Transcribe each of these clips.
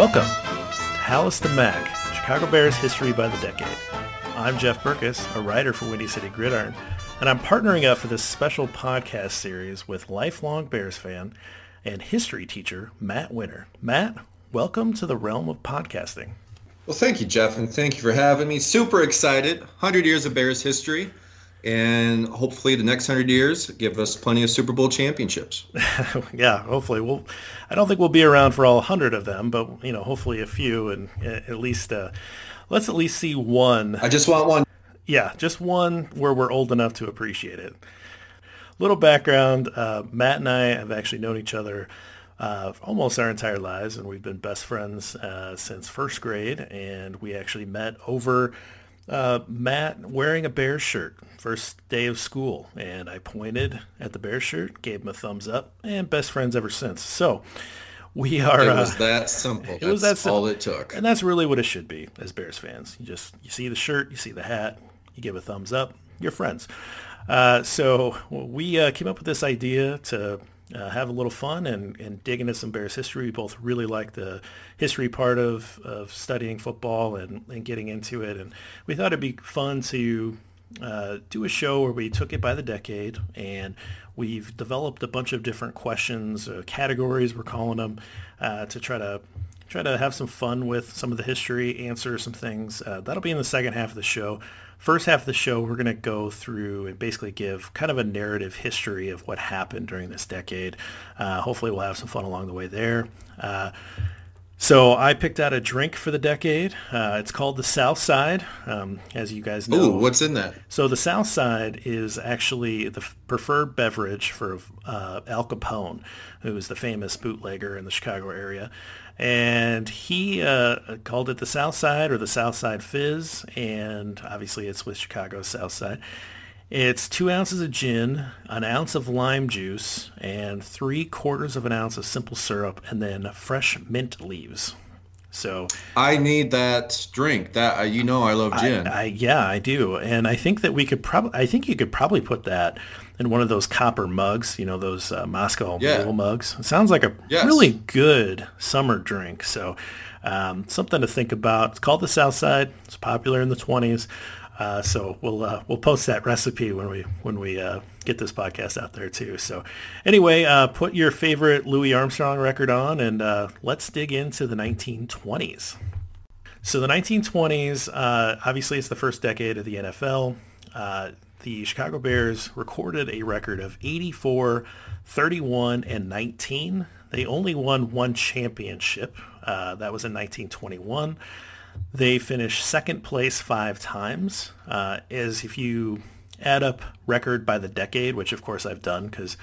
Welcome to Halas the Mac, Chicago Bears History by the Decade. I'm Jeff Berckes, a writer for Windy City Gridiron, and I'm partnering up for this special podcast series with lifelong Bears fan and history teacher Matt Winter. Matt, welcome to the realm of podcasting. Well, thank you, Jeff, and thank you for having me. Super excited. 100 years of Bears history and hopefully the next hundred years give us plenty of Super Bowl championships. yeah, hopefully we'll. I don't think we'll be around for all hundred of them, but you know, hopefully a few, and at least uh, let's at least see one. I just want one. Yeah, just one where we're old enough to appreciate it. Little background: uh, Matt and I have actually known each other. Uh, almost our entire lives, and we've been best friends uh, since first grade. And we actually met over uh, Matt wearing a bear shirt first day of school, and I pointed at the bear shirt, gave him a thumbs up, and best friends ever since. So we are. It was uh, that simple. It that's was that simple. all it took, and that's really what it should be as Bears fans. You just you see the shirt, you see the hat, you give a thumbs up, you're friends. Uh, so we uh, came up with this idea to uh, have a little fun and, and dig into some Bears history. We both really like the history part of, of studying football and, and getting into it. And we thought it'd be fun to uh, do a show where we took it by the decade and we've developed a bunch of different questions, uh, categories we're calling them, uh, to try to try to have some fun with some of the history, answer some things. Uh, that'll be in the second half of the show. First half of the show, we're going to go through and basically give kind of a narrative history of what happened during this decade. Uh, hopefully, we'll have some fun along the way there. Uh, so I picked out a drink for the decade. Uh, it's called the South Side, um, as you guys know. Ooh, what's in that? So the South Side is actually the preferred beverage for uh, Al Capone, who was the famous bootlegger in the Chicago area and he uh, called it the South Side or the South Side Fizz, and obviously it's with Chicago's South Side. It's two ounces of gin, an ounce of lime juice, and three quarters of an ounce of simple syrup, and then fresh mint leaves. So I need that drink. That uh, you know, I love gin. I, I, yeah, I do, and I think that we could probably. I think you could probably put that in one of those copper mugs. You know, those uh, Moscow yeah. mugs. It sounds like a yes. really good summer drink. So um, something to think about. It's called the South Side. It's popular in the twenties. Uh, so we'll uh, we'll post that recipe when we when we uh, get this podcast out there too. So anyway, uh, put your favorite Louis Armstrong record on, and uh, let's dig into the 1920s. So the 1920s, uh, obviously, it's the first decade of the NFL. The Chicago Bears recorded a record of 84, 31, and 19. They only won one championship. that was in 1921. They finished second place five times. Uh, as if you add up record by the decade, which of course I've done because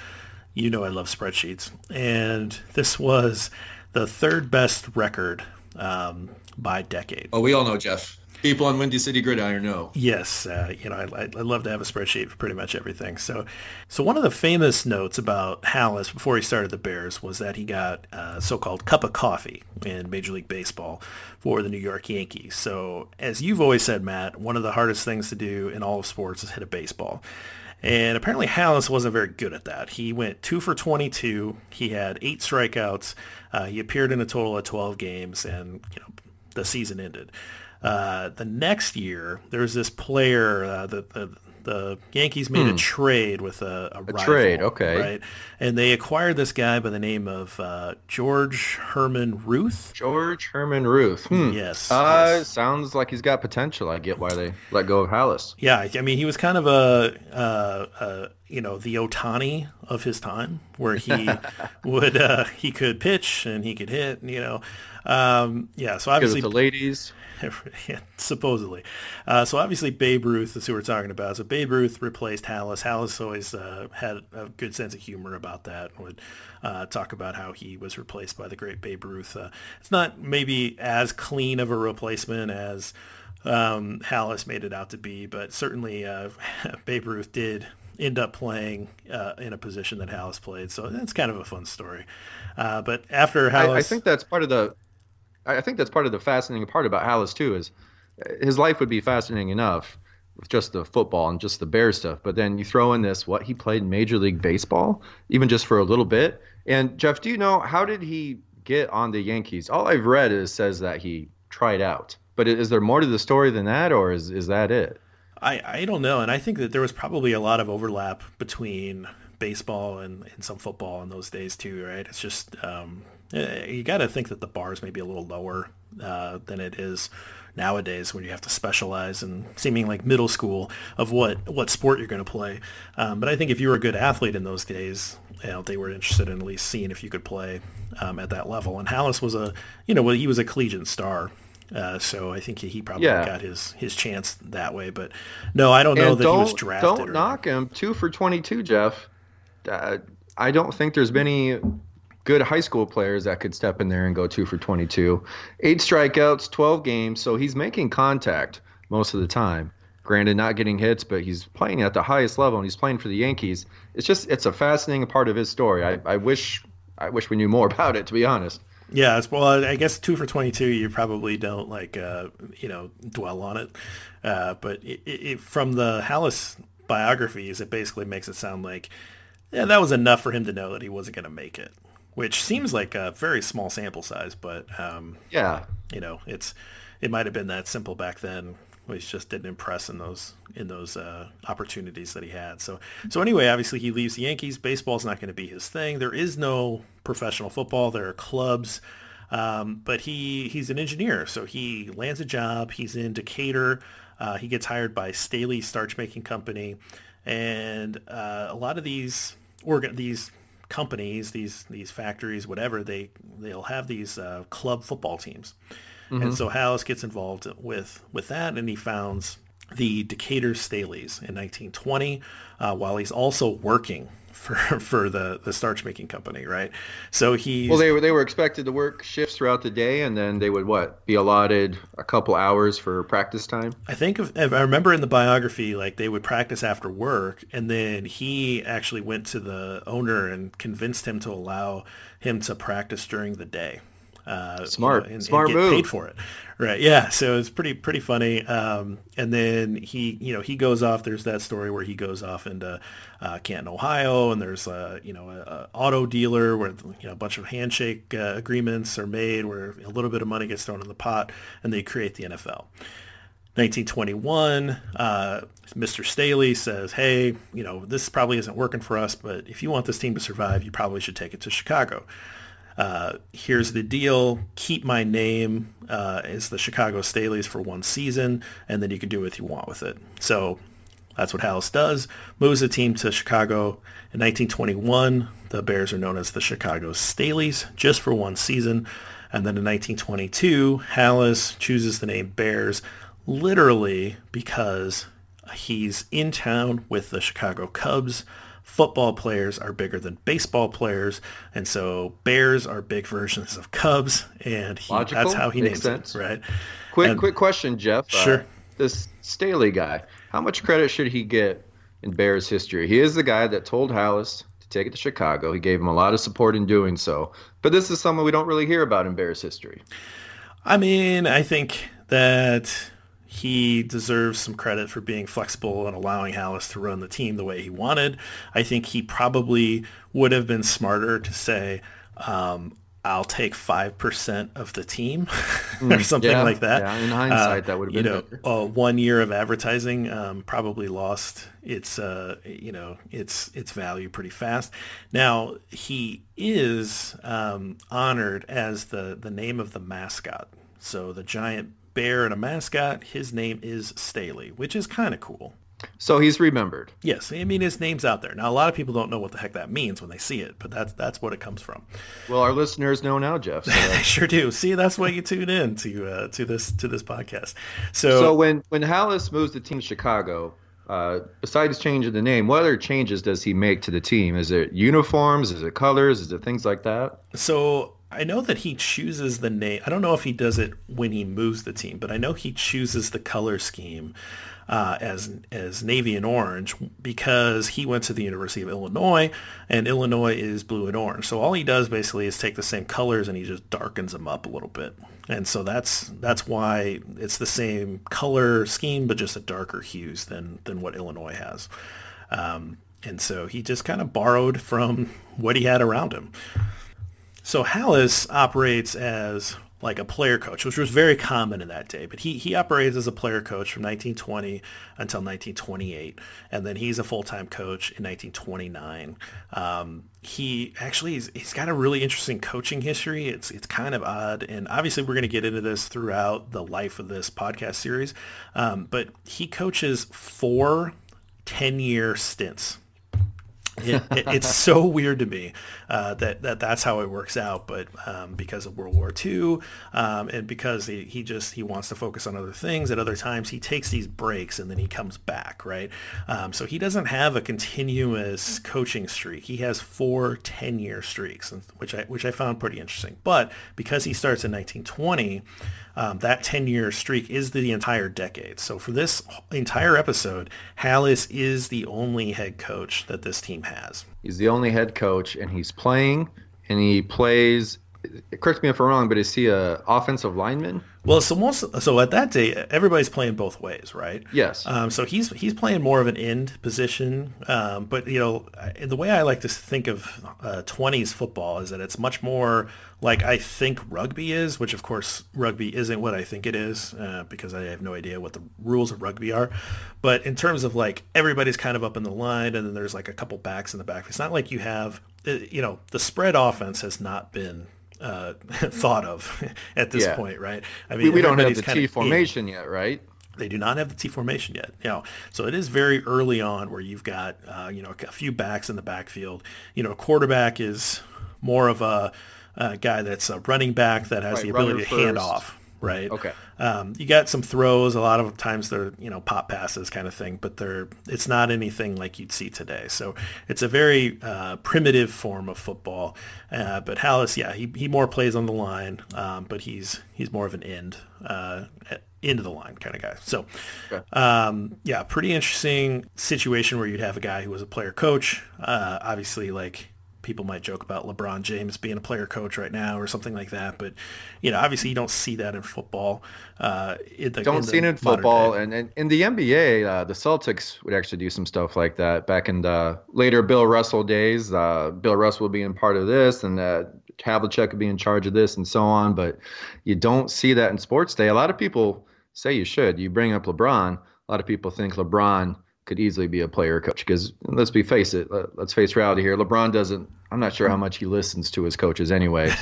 you know I love spreadsheets, and this was the third best record um, by decade. Oh, we all know Jeff people on Windy City Gridiron know. Yes, uh, you know, I, I, love to have a spreadsheet for pretty much everything. So, so one of the famous notes about Halas before he started the Bears was that he got a so-called cup of coffee in Major League Baseball for the New York Yankees. So, as you've always said, Matt, one of the hardest things to do in all of sports is hit a baseball. And apparently Halas wasn't very good at that. He went two for 22. He had eight strikeouts. Uh, he appeared in a total of 12 games, and you know the season ended. Uh, the next year, there was this player, uh, the, the, the Yankees made hmm. a trade with a, a, a rival, trade, okay, right? And they acquired this guy by the name of uh, George Herman Ruth. George Herman Ruth. Hmm. Yes, uh, yes. Sounds like he's got potential. I get why they let go of Halas. Yeah, I mean, he was kind of a, uh, you know, the Ohtani of his time, where he would uh, he could pitch and he could hit. You know, um, yeah. So obviously, the ladies. supposedly. Uh, so obviously Babe Ruth is who we're talking about. So Babe Ruth replaced Halas. Halas always uh, had a good sense of humor about that and would uh, talk about how he was replaced by the great Babe Ruth. Uh, it's not maybe as clean of a replacement as um, Halas made it out to be, but certainly uh, Babe Ruth did end up playing uh, in a position that Halas played. So that's kind of a fun story. but after Halas... I, I think that's part of the I think that's part of the fascinating part about Halas too is uh, his life would be fascinating enough with just the football and just the bear stuff, but then you throw in this what he played in Major League Baseball, even just for a little bit. And Jeff, do you know how did he get on the Yankees? All I've read is says that he tried out. But is there more to the story than that, or is is that it? I, I don't know, and I think that there was probably a lot of overlap between baseball and, and some football in those days too, right? It's just um, you got to think that the bar is maybe a little lower uh, than it is nowadays when you have to specialize in seeming like middle school of what what sport you're going to play. Um, but I think if you were a good athlete in those days, you know, they were interested in at least seeing if you could play um, at that level. And Halas was a, you know, well, he was a collegiate star. Uh, so I think he probably yeah. got his, his chance that way. But no, I don't know and that he was drafted. Don't knock him. Two for 22, Jeff. Uh, I don't think there's many good high school players that could step in there and go two for 22. Eight strikeouts, 12 games. So he's making contact most of the time. Granted, not getting hits, but he's playing at the highest level and he's playing for the Yankees. It's just, it's a fascinating part of his story. I, I wish, I wish we knew more about it, to be honest. Yeah, well, I guess two for twenty-two. You probably don't like, uh, you know, dwell on it. Uh, but it, it, from the Halas biographies, it basically makes it sound like, yeah, that was enough for him to know that he wasn't going to make it, which seems like a very small sample size. But um, yeah, you know, it's it might have been that simple back then he just didn't impress in those in those uh, opportunities that he had. So so anyway, obviously he leaves the Yankees. Baseball's not going to be his thing. There is no professional football. There are clubs, um, but he he's an engineer, so he lands a job. He's in Decatur. Uh, he gets hired by Staley Starch Making Company, and uh, a lot of these organ these companies, these these factories, whatever they they'll have these uh, club football teams. Mm-hmm. And so Halas gets involved with with that, and he founds the Decatur Staleys in 1920, uh, while he's also working for for the the starch making company, right? So he well, they were they were expected to work shifts throughout the day, and then they would what be allotted a couple hours for practice time. I think if, if I remember in the biography, like they would practice after work, and then he actually went to the owner and convinced him to allow him to practice during the day. Uh, Smart, you know, and, smart and move. Paid for it, right? Yeah. So it's pretty pretty funny. Um, and then he, you know, he goes off. There's that story where he goes off into uh, Canton, Ohio, and there's a you know a, a auto dealer where you know a bunch of handshake uh, agreements are made, where a little bit of money gets thrown in the pot, and they create the NFL. 1921, uh, Mr. Staley says, hey, you know, this probably isn't working for us, but if you want this team to survive, you probably should take it to Chicago uh, here's the deal, keep my name uh, as the Chicago Staleys for one season, and then you can do what you want with it. So that's what Halas does. Moves the team to Chicago in 1921. The Bears are known as the Chicago Staleys just for one season. And then in 1922, Halas chooses the name Bears literally because he's in town with the Chicago Cubs football players are bigger than baseball players, and so Bears are big versions of Cubs, and he, that's how he Makes names sense. it, right? Quick, and, quick question, Jeff. Uh, sure. Uh, this Staley guy, how much credit should he get in Bears history? He is the guy that told Halas to take it to Chicago. He gave him a lot of support in doing so, but this is someone we don't really hear about in Bears history. I mean, I think that he deserves some credit for being flexible and allowing Halas to run the team the way he wanted. I think he probably would have been smarter to say, um, I'll take 5% of the team or mm, something yeah, like that. Yeah, in hindsight, uh, that would have been you know, uh, one year of advertising um, probably lost its, uh, you know, its, its value pretty fast. Now, he is um, honored as the, the name of the mascot. So the giant bear and a mascot. His name is Staley, which is kind of cool. So he's remembered. Yes, I mean his name's out there. Now a lot of people don't know what the heck that means when they see it, but that's that's what it comes from. Well, our listeners know now, Jeff. So they sure do. See, that's why you tune in to uh, to this to this podcast. So, so when when Halas moves the team to Chicago, uh, besides changing the name, what other changes does he make to the team? Is it uniforms? Is it colors? Is it things like that? So I know that he chooses the name. I don't know if he does it when he moves the team, but I know he chooses the color scheme uh, as as navy and orange because he went to the University of Illinois, and Illinois is blue and orange. So all he does basically is take the same colors and he just darkens them up a little bit. And so that's that's why it's the same color scheme, but just a darker hues than than what Illinois has. Um, and so he just kind of borrowed from what he had around him. So Halas operates as like a player coach, which was very common in that day. But he, he operates as a player coach from 1920 until 1928, and then he's a full-time coach in 1929. Um, he actually he's, he's got a really interesting coaching history. It's it's kind of odd, and obviously we're going to get into this throughout the life of this podcast series. Um, but he coaches four 10-year stints it, it, it's so weird to me uh, that, that that's how it works out. But um, because of World War II, um, and because he, he just he wants to focus on other things, at other times he takes these breaks and then he comes back, right? Um, so he doesn't have a continuous coaching streak. He has four 10-year streaks, which I which I found pretty interesting. But because he starts in 1920 um, that 10-year streak is the entire decade. So for this entire episode, Halas is the only head coach that this team has. He's the only head coach, and he's playing, and he plays. Correct me if I'm wrong, but is he a offensive lineman? Well, so most so at that day, everybody's playing both ways, right? Yes. Um, so he's he's playing more of an end position, um, but you know the way I like to think of uh, 20s football is that it's much more like I think rugby is, which of course rugby isn't what I think it is uh, because I have no idea what the rules of rugby are. But in terms of like everybody's kind of up in the line, and then there's like a couple backs in the back. It's not like you have, you know, the spread offense has not been uh, thought of at this yeah. point, right? I mean, we, we don't have the T formation in. yet, right? They do not have the T formation yet. You know, so it is very early on where you've got uh, you know a few backs in the backfield. You know, a quarterback is more of a, a guy that's a running back that has right, the ability to first. hand off right? Okay. Um, you got some throws. A lot of times they're you know pop passes kind of thing, but they're it's not anything like you'd see today. So it's a very uh, primitive form of football. Uh, but Halas, yeah, he, he more plays on the line, um, but he's he's more of an end uh, into the line kind of guy. So okay. um, yeah, pretty interesting situation where you'd have a guy who was a player coach. Uh, obviously, like people might joke about LeBron James being a player coach right now or something like that. But, you know, obviously you don't see that in football. Uh, in the, don't in see it in football. And, and, in the NBA, uh, the Celtics would actually do some stuff like that back in the later Bill Russell days. Uh, Bill Russell being part of this and uh, Havlicek would be in charge of this and so on. But you don't see that in sports day. A lot of people say you should. You bring up LeBron. A lot of people think LeBron could easily be a player coach because let's be face it let's face reality here. Lebron doesn't i'm not sure how much he listens to his coaches anyway.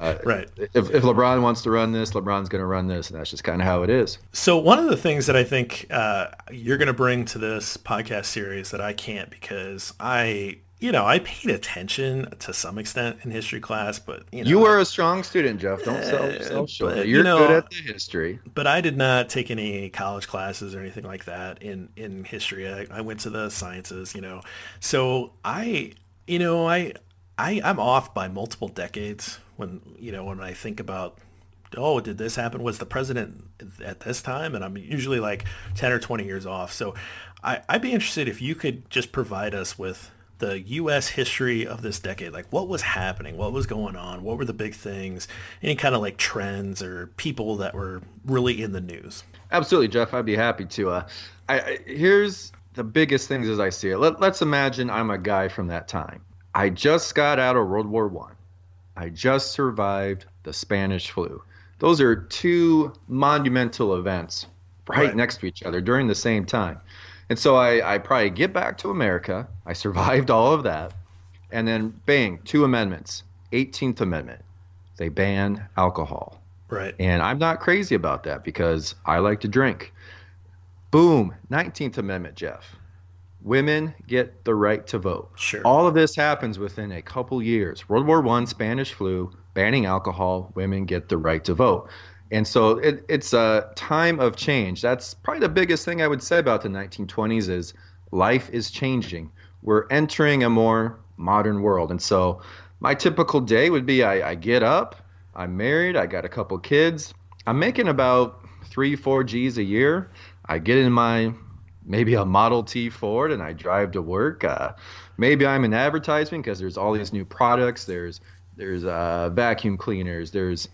Uh, right. if, if lebron wants to run this lebron's going to run this and that's just kind of how it is. So one of the things that i think uh, you're going to bring to this podcast series that i can't because i you know, I paid attention to some extent in history class, but you know, you were a strong student, Jeff. Don't uh, self show. You're you know, good at the history. But I did not take any college classes or anything like that in in history. I, I went to the sciences, you know. So I, you know, I, I I'm off by multiple decades when you know when I think about oh, did this happen? Was the president at this time? And I'm usually like 10 or 20 years off. So I, would be interested if you could just provide us with the U.S. history of this decade. Like, what was happening? What was going on? What were the big things? Any kind of like trends or people that were really in the news? Absolutely, Jeff. I'd be happy to. Uh, I, I, here's the biggest things as I see it. Let, let's imagine I'm a guy from that time. I just got out of World War One. I. I just survived the Spanish flu. Those are two monumental events right, right next to each other during the same time. And so I, I probably get back to America. I survived all of that. And then, bang, two amendments. 18th Amendment. They ban alcohol. Right. And I'm not crazy about that because I like to drink. Boom, 19th Amendment, Jeff. Women get the right to vote. Sure. All of this happens within a couple years. World War One, Spanish flu, banning alcohol, women get the right to vote. And so it, it's a time of change. That's probably the biggest thing I would say about the 1920s is life is changing. We're entering a more modern world. And so my typical day would be I, I get up, I'm married, I got a couple kids, I'm making about three, four G's a year. I get in my maybe a Model T Ford and I drive to work. Uh, maybe I'm in advertising because there's all these new products. There's there's uh, vacuum cleaners. There's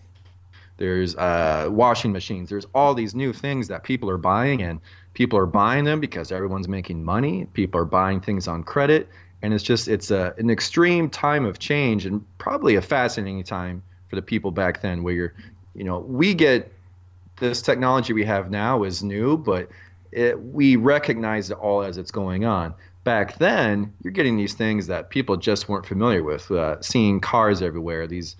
there's uh, washing machines. There's all these new things that people are buying, and people are buying them because everyone's making money. People are buying things on credit, and it's just it's a an extreme time of change and probably a fascinating time for the people back then where you're you know we get this technology we have now is new but it, we recognize it all as it's going on back then you're getting these things that people just weren't familiar with uh, seeing cars everywhere these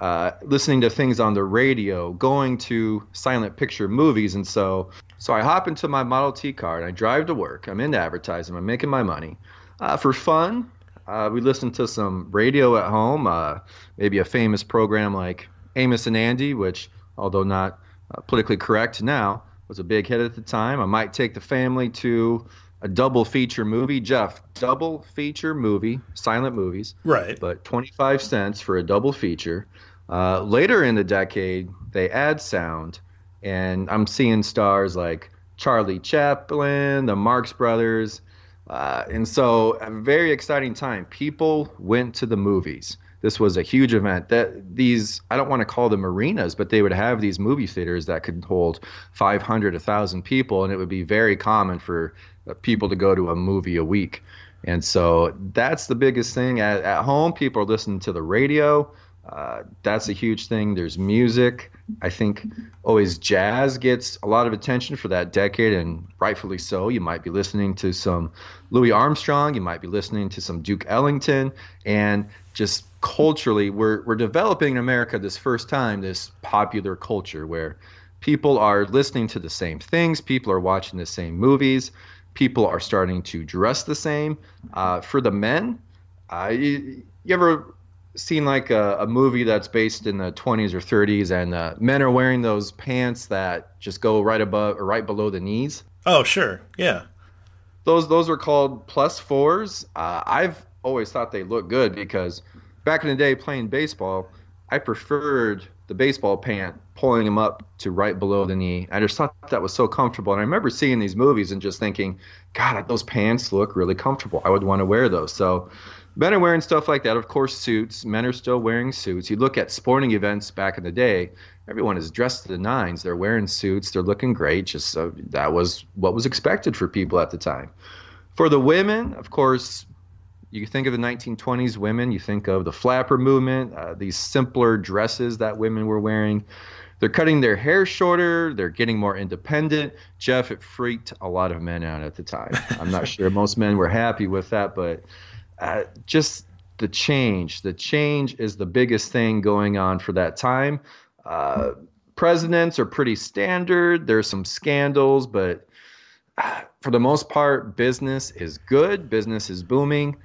uh, listening to things on the radio going to silent picture movies and so so i hop into my model t car and i drive to work i'm into advertising i'm making my money uh, for fun, uh, we listen to some radio at home, uh, maybe a famous program like Amos and Andy, which, although not uh, politically correct now, was a big hit at the time. I might take the family to a double feature movie. Jeff, double feature movie, silent movies. Right. But 25 cents for a double feature. Uh, later in the decade, they add sound, and I'm seeing stars like Charlie Chaplin, the Marx Brothers, uh, and so, a very exciting time. People went to the movies. This was a huge event. That these I don't want to call them arenas, but they would have these movie theaters that could hold 500, 1,000 people, and it would be very common for uh, people to go to a movie a week. And so that's the biggest thing. At, at home, people are listening to the radio. Uh, that's a huge thing. There's music. I think always jazz gets a lot of attention for that decade, and rightfully so. You might be listening to some Louis Armstrong, you might be listening to some Duke Ellington, and just culturally, we're we're developing in America this first time this popular culture where people are listening to the same things, people are watching the same movies, people are starting to dress the same. Uh, for the men, uh, you, you ever seen like a, a, movie that's based in the 20s or 30s and uh, men are wearing those pants that just go right above or right below the knees. Oh sure. Yeah. Those those are called plus fours. Uh, i've always thought they look good because back in the day playing baseball i preferred the baseball pant pulling them up to right below the knee. I just thought that was so comfortable and i remember seeing these movies and just thinking god those pants look really comfortable. I would want to wear those. So men are wearing stuff like that. Of course, suits. Men are still wearing suits. You look at sporting events back in the day, everyone is dressed to the nines. They're wearing suits. They're looking great. Just uh, that was what was expected for people at the time. For the women, of course, you think of the 1920s women, you think of the flapper movement, uh, these simpler dresses that women were wearing. They're cutting their hair shorter. They're getting more independent. Jeff, it freaked a lot of men out at the time. I'm not sure most men were happy with that, but uh, just the change. The change is the biggest thing going on for that time. Uh, presidents are pretty standard. There's some scandals, but uh, for the most part, business is good. Business is booming.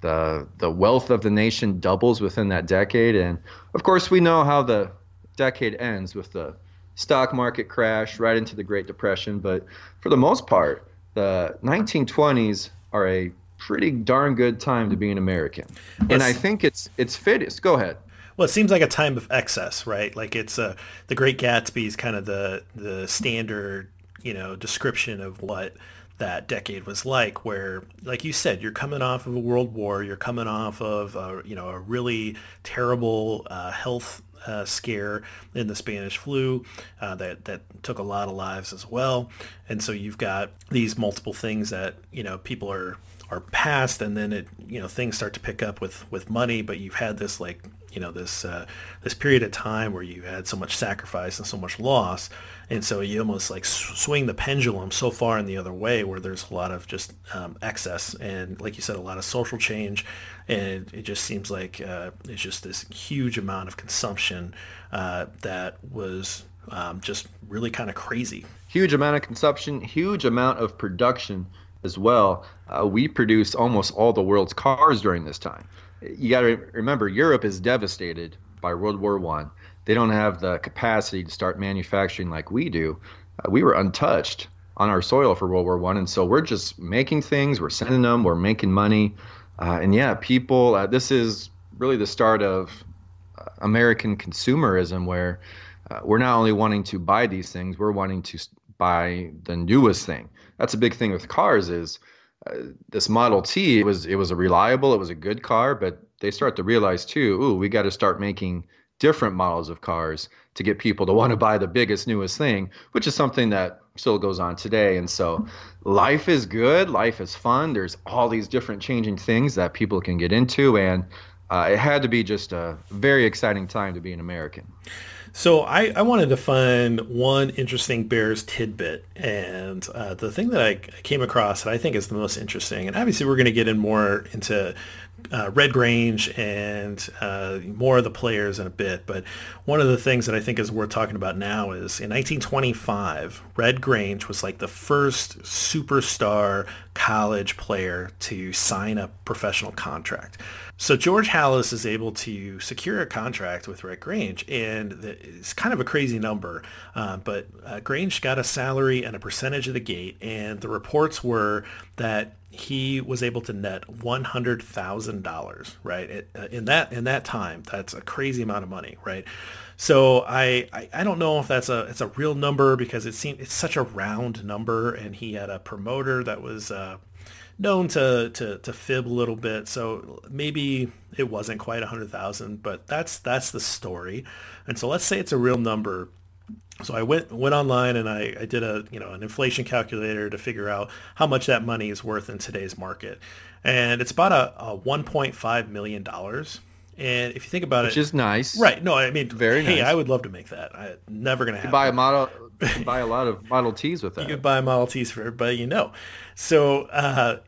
The the wealth of the nation doubles within that decade, and of course, we know how the decade ends with the stock market crash right into the Great Depression. But for the most part, the 1920s are a pretty darn good time to be an American. and I think it's it's fittest. Go ahead. Well, it seems like a time of excess, right? Like it's uh, the Great Gatsby is kind of the the standard, you know, description of what that decade was like where like you said you're coming off of a world war you're coming off of a, you know a really terrible uh, health uh, scare in the Spanish flu uh, that that took a lot of lives as well, and so you've got these multiple things that you know people are are past and then it you know things start to pick up with with money but you've had this like you know this uh, this period of time where you had so much sacrifice and so much loss and so you almost like swing the pendulum so far in the other way where there's a lot of just um, excess and like you said a lot of social change and it just seems like uh, it's just this huge amount of consumption uh, that was um, just really kind of crazy huge amount of consumption huge amount of production as well. Uh, we produced almost all the world's cars during this time. You got to remember, Europe is devastated by World War One. They don't have the capacity to start manufacturing like we do. Uh, we were untouched on our soil for World War One, and so we're just making things. We're sending them. We're making money, uh, and yeah, people. Uh, this is really the start of uh, American consumerism, where uh, we're not only wanting to buy these things, we're wanting to buy the newest thing that's a big thing with cars is this Model T. It was it was a reliable, it was a good car, but they start to realize too, ooh, we got to start making different models of cars to get people to want to buy the biggest, newest thing, which is something that still goes on today. And so life is good, life is fun. There's all these different changing things that people can get into. And uh, it had to be just a very exciting time to be an American. So I, I wanted to find one interesting Bears tidbit, and uh, the thing that I came across that I think is the most interesting, and obviously we're going to get in more into uh, Red Grange and uh, more of the players in a bit. But one of the things that I think is worth talking about now is in 1925, Red Grange was like the first superstar college player to sign a professional contract. So George Halas is able to secure a contract with Red Grange, and it's kind of a crazy number, uh, but uh, Grange got a salary and a percentage of the gate, and the reports were that he was able to net one hundred thousand dollars. Right uh, in that in that time, that's a crazy amount of money, right? So I, I, I don't know if that's a it's a real number because it seemed it's such a round number, and he had a promoter that was uh, known to, to to fib a little bit. So maybe it wasn't quite a hundred thousand, but that's that's the story. And so let's say it's a real number so I went went online and I, I did a you know an inflation calculator to figure out how much that money is worth in today's market, and it's about a, a 1.5 million dollars. And if you think about Which it, which is nice. Right? No, I mean, very. Hey, nice. I would love to make that. I never gonna have. Buy a model. buy a lot of Model Ts with that. You could buy Model Ts for everybody you know. So, uh,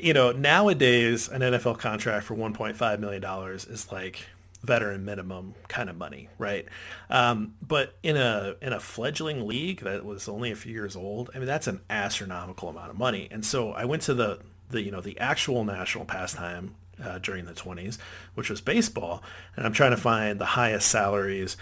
you know, nowadays an NFL contract for 1.5 million dollars is like veteran minimum kind of money, right? Um, but in a in a fledgling league that was only a few years old, I mean that's an astronomical amount of money. And so I went to the the you know the actual national pastime uh, during the 20s, which was baseball, and I'm trying to find the highest salaries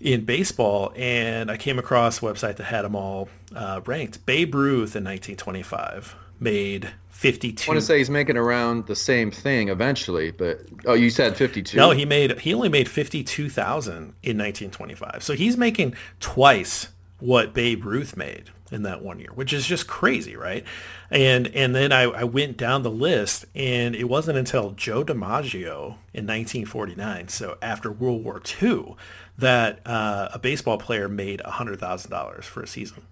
in baseball, and I came across a website that had them all uh, ranked. Babe Ruth in 1925 made 52. I want to say he's making around the same thing eventually, but oh, you said 52. No, he made he only made 52,000 in 1925. So he's making twice what Babe Ruth made in that one year, which is just crazy, right? And and then I, I went down the list, and it wasn't until Joe DiMaggio in 1949, so after World War II, that uh, a baseball player made $100,000 for a season.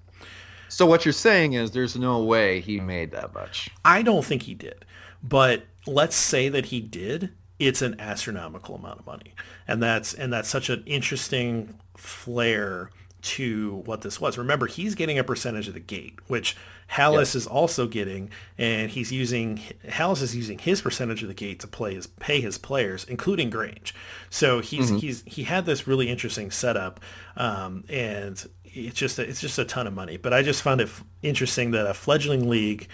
So what you're saying is there's no way he made that much. I don't think he did. But let's say that he did, it's an astronomical amount of money. And that's and that's such an interesting flair to what this was. Remember, he's getting a percentage of the gate, which Halas is also getting, and he's using Halas is using his percentage of the gate to play his pay his players, including Grange. So he's mm-hmm. he's he had this really interesting setup, um, and it's just a, it's just a ton of money. But I just found it f- interesting that a fledgling league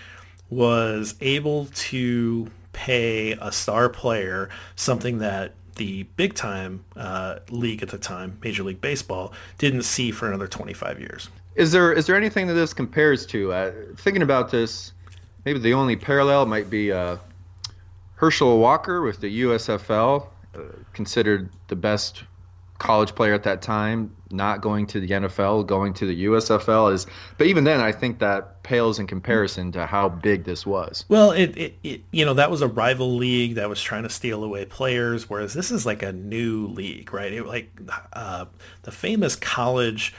was able to pay a star player something that the big time uh, league at the time, Major League Baseball, didn't see for another 25 years. Is there is there anything that this compares to? Uh, thinking about this, maybe the only parallel might be uh, Herschel Walker with the USFL, uh, considered the best college player at that time, not going to the NFL, going to the USFL is. But even then, I think that pales in comparison to how big this was. Well, it, it, it you know that was a rival league that was trying to steal away players, whereas this is like a new league, right? It, like uh, the famous college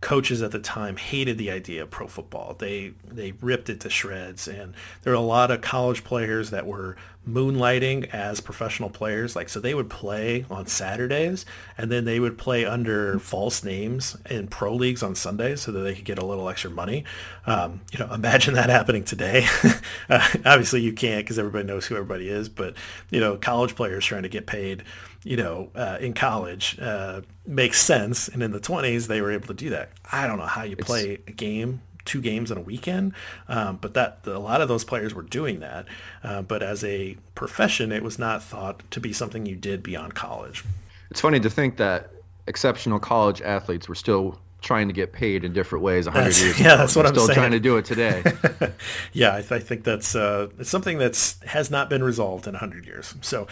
coaches at the time hated the idea of pro football. They they ripped it to shreds, and there were a lot of college players that were moonlighting as professional players. Like so, they would play on Saturdays, and then they would play under false names in pro leagues on Sundays, so that they could get a little extra money. Um, you know, imagine that happening today. uh, obviously, you can't because everybody knows who everybody is, but you know, college players trying to get paid you know, uh, in college uh, makes sense. And in the 20s, they were able to do that. I don't know how you play it's, a game, two games in a weekend, um, but that a lot of those players were doing that. Uh, but as a profession, it was not thought to be something you did beyond college. It's funny to think that exceptional college athletes were still trying to get paid in different ways 100 that's, years yeah ago. that's what i'm still saying. trying to do it today yeah I, th- I, think that's uh, it's something that's has not been resolved in 100 years so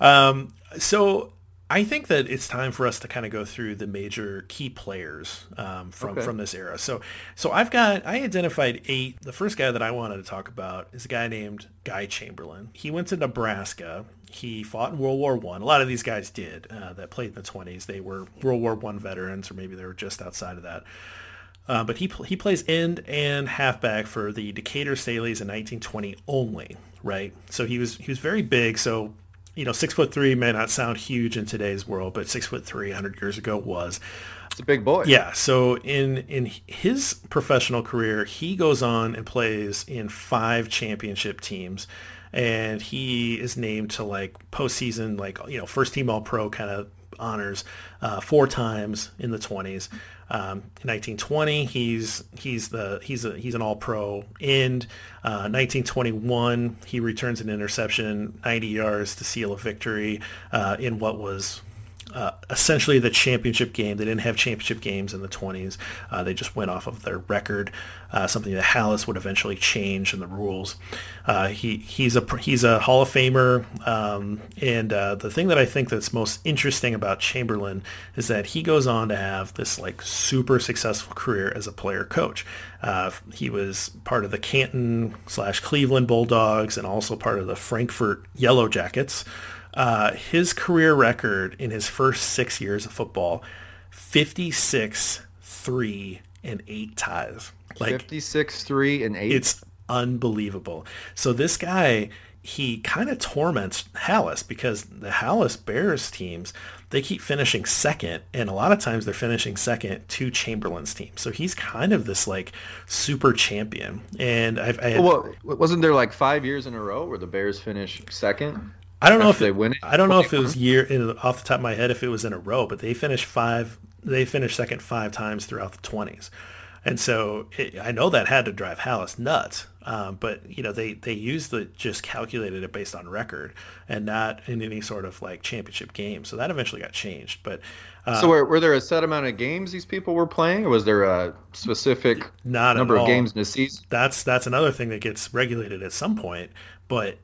um, so I think that it's time for us to kind of go through the major key players um, from okay. from this era. So, so I've got I identified eight. The first guy that I wanted to talk about is a guy named Guy Chamberlain. He went to Nebraska. He fought in World War One. A lot of these guys did uh, that played in the twenties. They were World War One veterans, or maybe they were just outside of that. Uh, but he he plays end and halfback for the Decatur Staleys in 1920 only, right? So he was he was very big. So you know, six foot three may not sound huge in today's world, but six foot three hundred years ago was. It's a big boy. Yeah. So in in his professional career, he goes on and plays in five championship teams, and he is named to like postseason, like you know, first team All Pro kind of honors uh, four times in the twenties. Um, in 1920, he's he's the he's a he's an All Pro. In uh, 1921, he returns an interception, 90 yards to seal a victory uh, in what was uh, essentially the championship game. They didn't have championship games in the 20s. Uh, they just went off of their record, uh, something that Halas would eventually change in the rules. Uh, he he's a he's a Hall of Famer, um, and uh, the thing that I think that's most interesting about Chamberlain is that he goes on to have this like super successful career as a player coach. He was part of the Canton slash Cleveland Bulldogs and also part of the Frankford Yellow Jackets. Uh, his career record in his first six years of football, 56, 3, and 8 ties. Like 56, 3, and 8? It's unbelievable. So this guy, he kind of torments Halas because the Halas Bears teams, they keep finishing second, and a lot of times they're finishing second to Chamberlain's team. So he's kind of this like super champion. And I've, I had, well, wasn't there like five years in a row where the Bears finished second? I don't know if they win it. I don't know if it was year in, off the top of my head if it was in a row, but they finished five. They finished second five times throughout the twenties, and so it, I know that had to drive Halas nuts. Um, but you know they they used the just calculated it based on record and not in any sort of like championship game. So that eventually got changed. But uh, so were, were there a set amount of games these people were playing, or was there a specific not number of games in a season? That's that's another thing that gets regulated at some point. But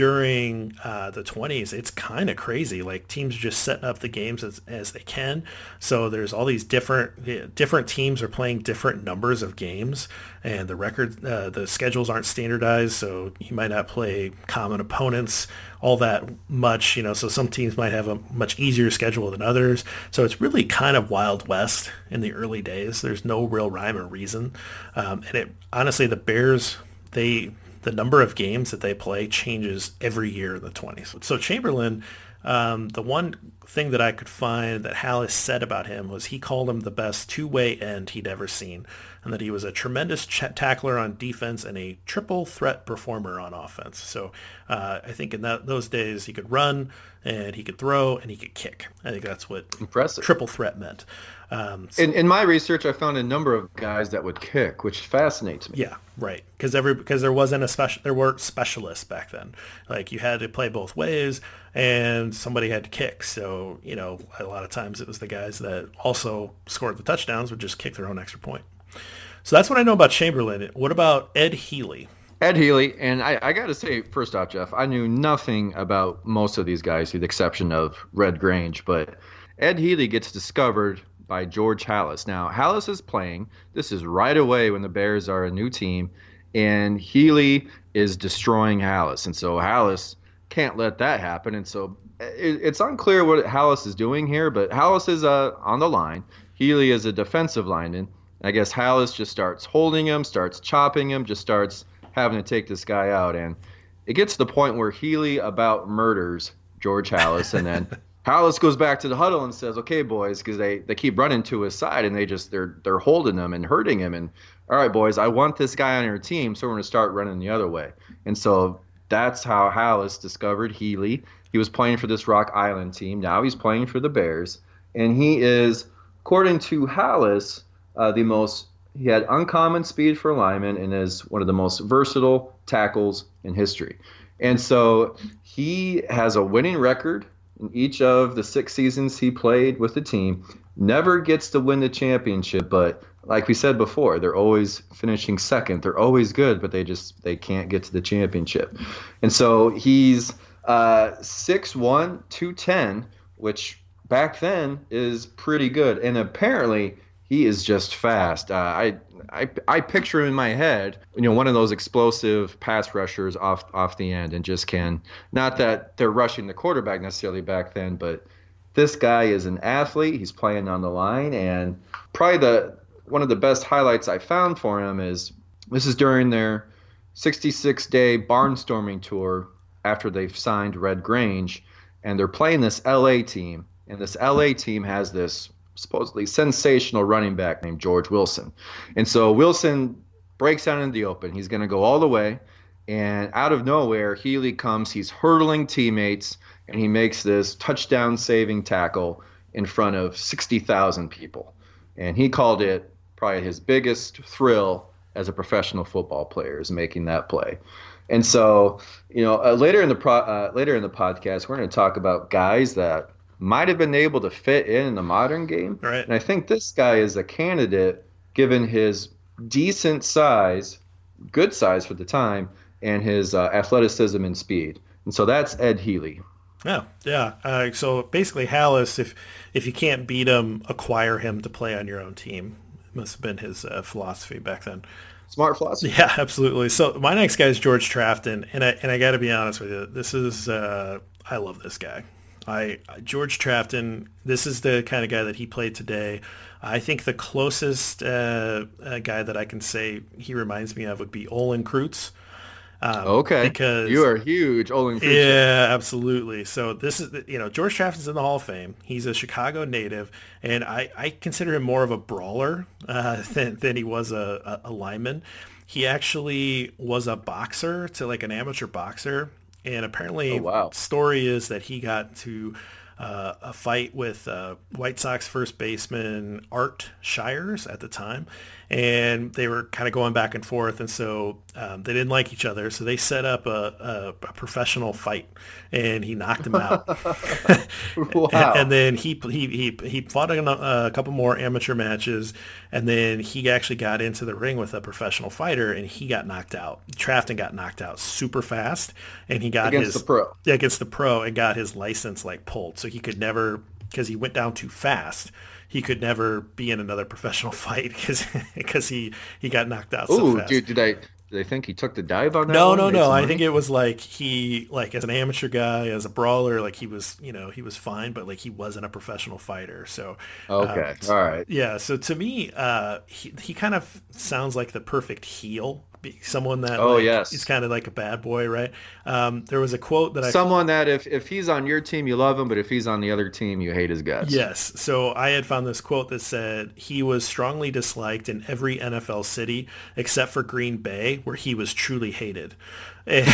during uh, the 20s, it's kind of crazy. Like teams are just setting up the games as, as they can. So there's all these different different teams are playing different numbers of games, and the record uh, the schedules aren't standardized. So you might not play common opponents all that much. You know, so some teams might have a much easier schedule than others. So it's really kind of wild west in the early days. There's no real rhyme or reason, um, and it honestly the Bears they the number of games that they play changes every year in the 20s. So Chamberlain, um, the one thing that I could find that Halas said about him was he called him the best two-way end he'd ever seen, and that he was a tremendous ch- tackler on defense and a triple threat performer on offense. So uh, I think in that, those days he could run and he could throw and he could kick. I think that's what Impressive. triple threat meant. Um, so, in, in my research, I found a number of guys that would kick, which fascinates me. Yeah, right. Because every because there wasn't a special there weren't specialists back then. Like you had to play both ways, and somebody had to kick. So you know, a lot of times it was the guys that also scored the touchdowns would just kick their own extra point. So that's what I know about Chamberlain. What about Ed Healy? Ed Healy, and I, I got to say, first off, Jeff, I knew nothing about most of these guys, with the exception of Red Grange. But Ed Healy gets discovered by George Halas. Now, Halas is playing. This is right away when the Bears are a new team, and Healy is destroying Halas. And so Halas can't let that happen. And so it, it's unclear what Halas is doing here, but Halas is uh, on the line. Healy is a defensive lineman. I guess Halas just starts holding him, starts chopping him, just starts having to take this guy out. And it gets to the point where Healy about murders George Halas, and then Halas goes back to the huddle and says, "Okay, boys," because they, they keep running to his side and they just they're they're holding him and hurting him. And all right, boys, I want this guy on your team, so we're going to start running the other way. And so that's how Halas discovered Healy. He was playing for this Rock Island team. Now he's playing for the Bears, and he is, according to Halas, uh, the most he had uncommon speed for lineman and is one of the most versatile tackles in history. And so he has a winning record in each of the six seasons he played with the team. Never gets to win the championship, but like we said before, they're always finishing second. They're always good, but they just they can't get to the championship. And so he's uh, 6'1", 210, which back then is pretty good. And apparently, he is just fast. Uh, I, I I picture him in my head, you know, one of those explosive pass rushers off off the end, and just can. Not that they're rushing the quarterback necessarily back then, but this guy is an athlete. He's playing on the line, and probably the one of the best highlights I found for him is this is during their 66 day barnstorming tour after they've signed Red Grange, and they're playing this LA team, and this LA team has this supposedly sensational running back named George Wilson. And so Wilson breaks out in the open. He's going to go all the way. And out of nowhere, Healy comes. He's hurdling teammates, and he makes this touchdown saving tackle in front of 60,000 people. And he called it probably his biggest thrill as a professional football player is making that play. And so, you know, uh, later in the pro, uh, later in the podcast, we're going to talk about guys that might have been able to fit in in the modern game. Right. And I think this guy is a candidate given his decent size, good size for the time, and his uh, athleticism and speed. And so that's Ed Healy. Yeah, yeah. Uh, so basically, Halas, if if you can't beat him, acquire him to play on your own team. Must have been his uh, philosophy back then. Smart philosophy. Yeah, absolutely. So my next guy is George Trafton, and I and I got to be honest with you, this is uh, I love this guy. I George Trafton. This is the kind of guy that he played today. I think the closest uh, uh, guy that I can say he reminds me of would be Olin Kreutz. Um, okay, because you are huge Olin Kreutz. Yeah, absolutely. So this is you know George Trafton's in the Hall of Fame. He's a Chicago native, and I, I consider him more of a brawler uh, than than he was a, a, a lineman. He actually was a boxer to like an amateur boxer and apparently, oh, wow. story is that he got to uh, a fight with uh, White Sox first baseman Art Shires at the time, and they were kind of going back and forth, and so um, they didn't like each other. So they set up a, a, a professional fight, and he knocked him out. wow. and, and, then he he he he fought a, a, couple more amateur matches, and then he actually got into the ring with a professional fighter, and he got knocked out. Trafton got knocked out super fast, and he got against his the pro against the pro, and got his license like pulled, so he could never because he went down too fast he could never be in another professional fight because because he he got knocked out. Ooh, so dude, did I? Do they think he took the dive on that? No, one? no, no. I think it was like he, like as an amateur guy, as a brawler, like he was, you know, he was fine, but like he wasn't a professional fighter. So okay, um, all right, yeah. So to me, uh, he he kind of sounds like the perfect heel someone that oh like, yes is kind of like a bad boy right um, there was a quote that I someone that if if he's on your team you love him but if he's on the other team you hate his guts yes so i had found this quote that said he was strongly disliked in every nfl city except for green bay where he was truly hated that's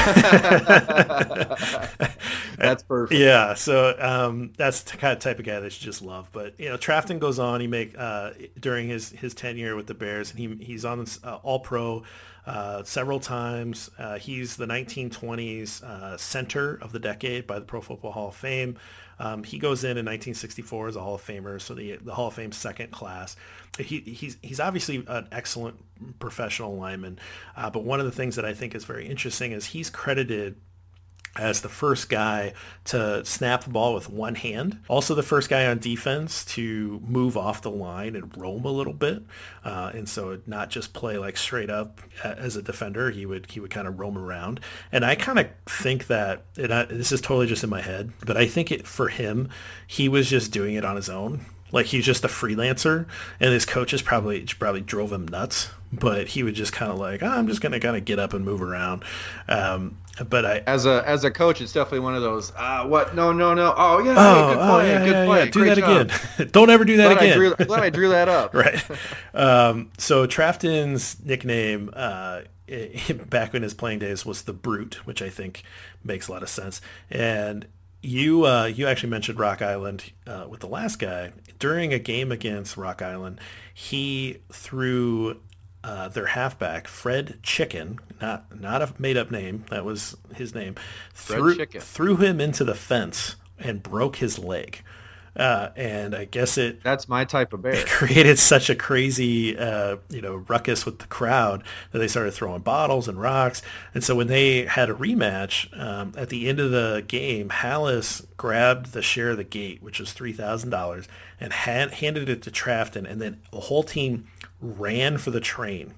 perfect. Yeah, so um, that's the kind of type of guy that you just love. But you know, Trafton goes on. He make uh, during his his tenure with the Bears, and he he's on this, uh, All Pro uh, several times. Uh, he's the 1920s uh, center of the decade by the Pro Football Hall of Fame. Um, he goes in in 1964 as a Hall of Famer, so the the Hall of Fame second class. He, he's he's obviously an excellent professional lineman, uh, but one of the things that I think is very interesting is he's credited as the first guy to snap the ball with one hand. Also the first guy on defense to move off the line and roam a little bit. Uh, and so not just play like straight up as a defender. He would he would kind of roam around. And I kind of think that, and I, this is totally just in my head, but I think it for him, he was just doing it on his own. Like he's just a freelancer, and his coaches probably probably drove him nuts. But he would just kind of like, oh, I'm just gonna kind of get up and move around. Um, but I, as a as a coach, it's definitely one of those. Uh, what? No, no, no. Oh yeah, oh, good oh, play, yeah, good yeah, play. Yeah. Do that job. again. Don't ever do that glad again. I drew, glad I drew that up. right. Um, so Trafton's nickname. Uh, back in his playing days was the brute which i think makes a lot of sense and you uh, you actually mentioned Rock Island uh, with the last guy during a game against Rock Island. He threw uh, their halfback Fred Chicken, not not a made up name, that was his name. Fred threw, threw him into the fence and broke his leg. Uh, and I guess it that's my type of bear. It created such a crazy uh, you know ruckus with the crowd that they started throwing bottles and rocks. And so when they had a rematch um, at the end of the game, Halas grabbed the share of the gate, which was three thousand dollars, and had, handed it to Trafton, and then the whole team ran for the train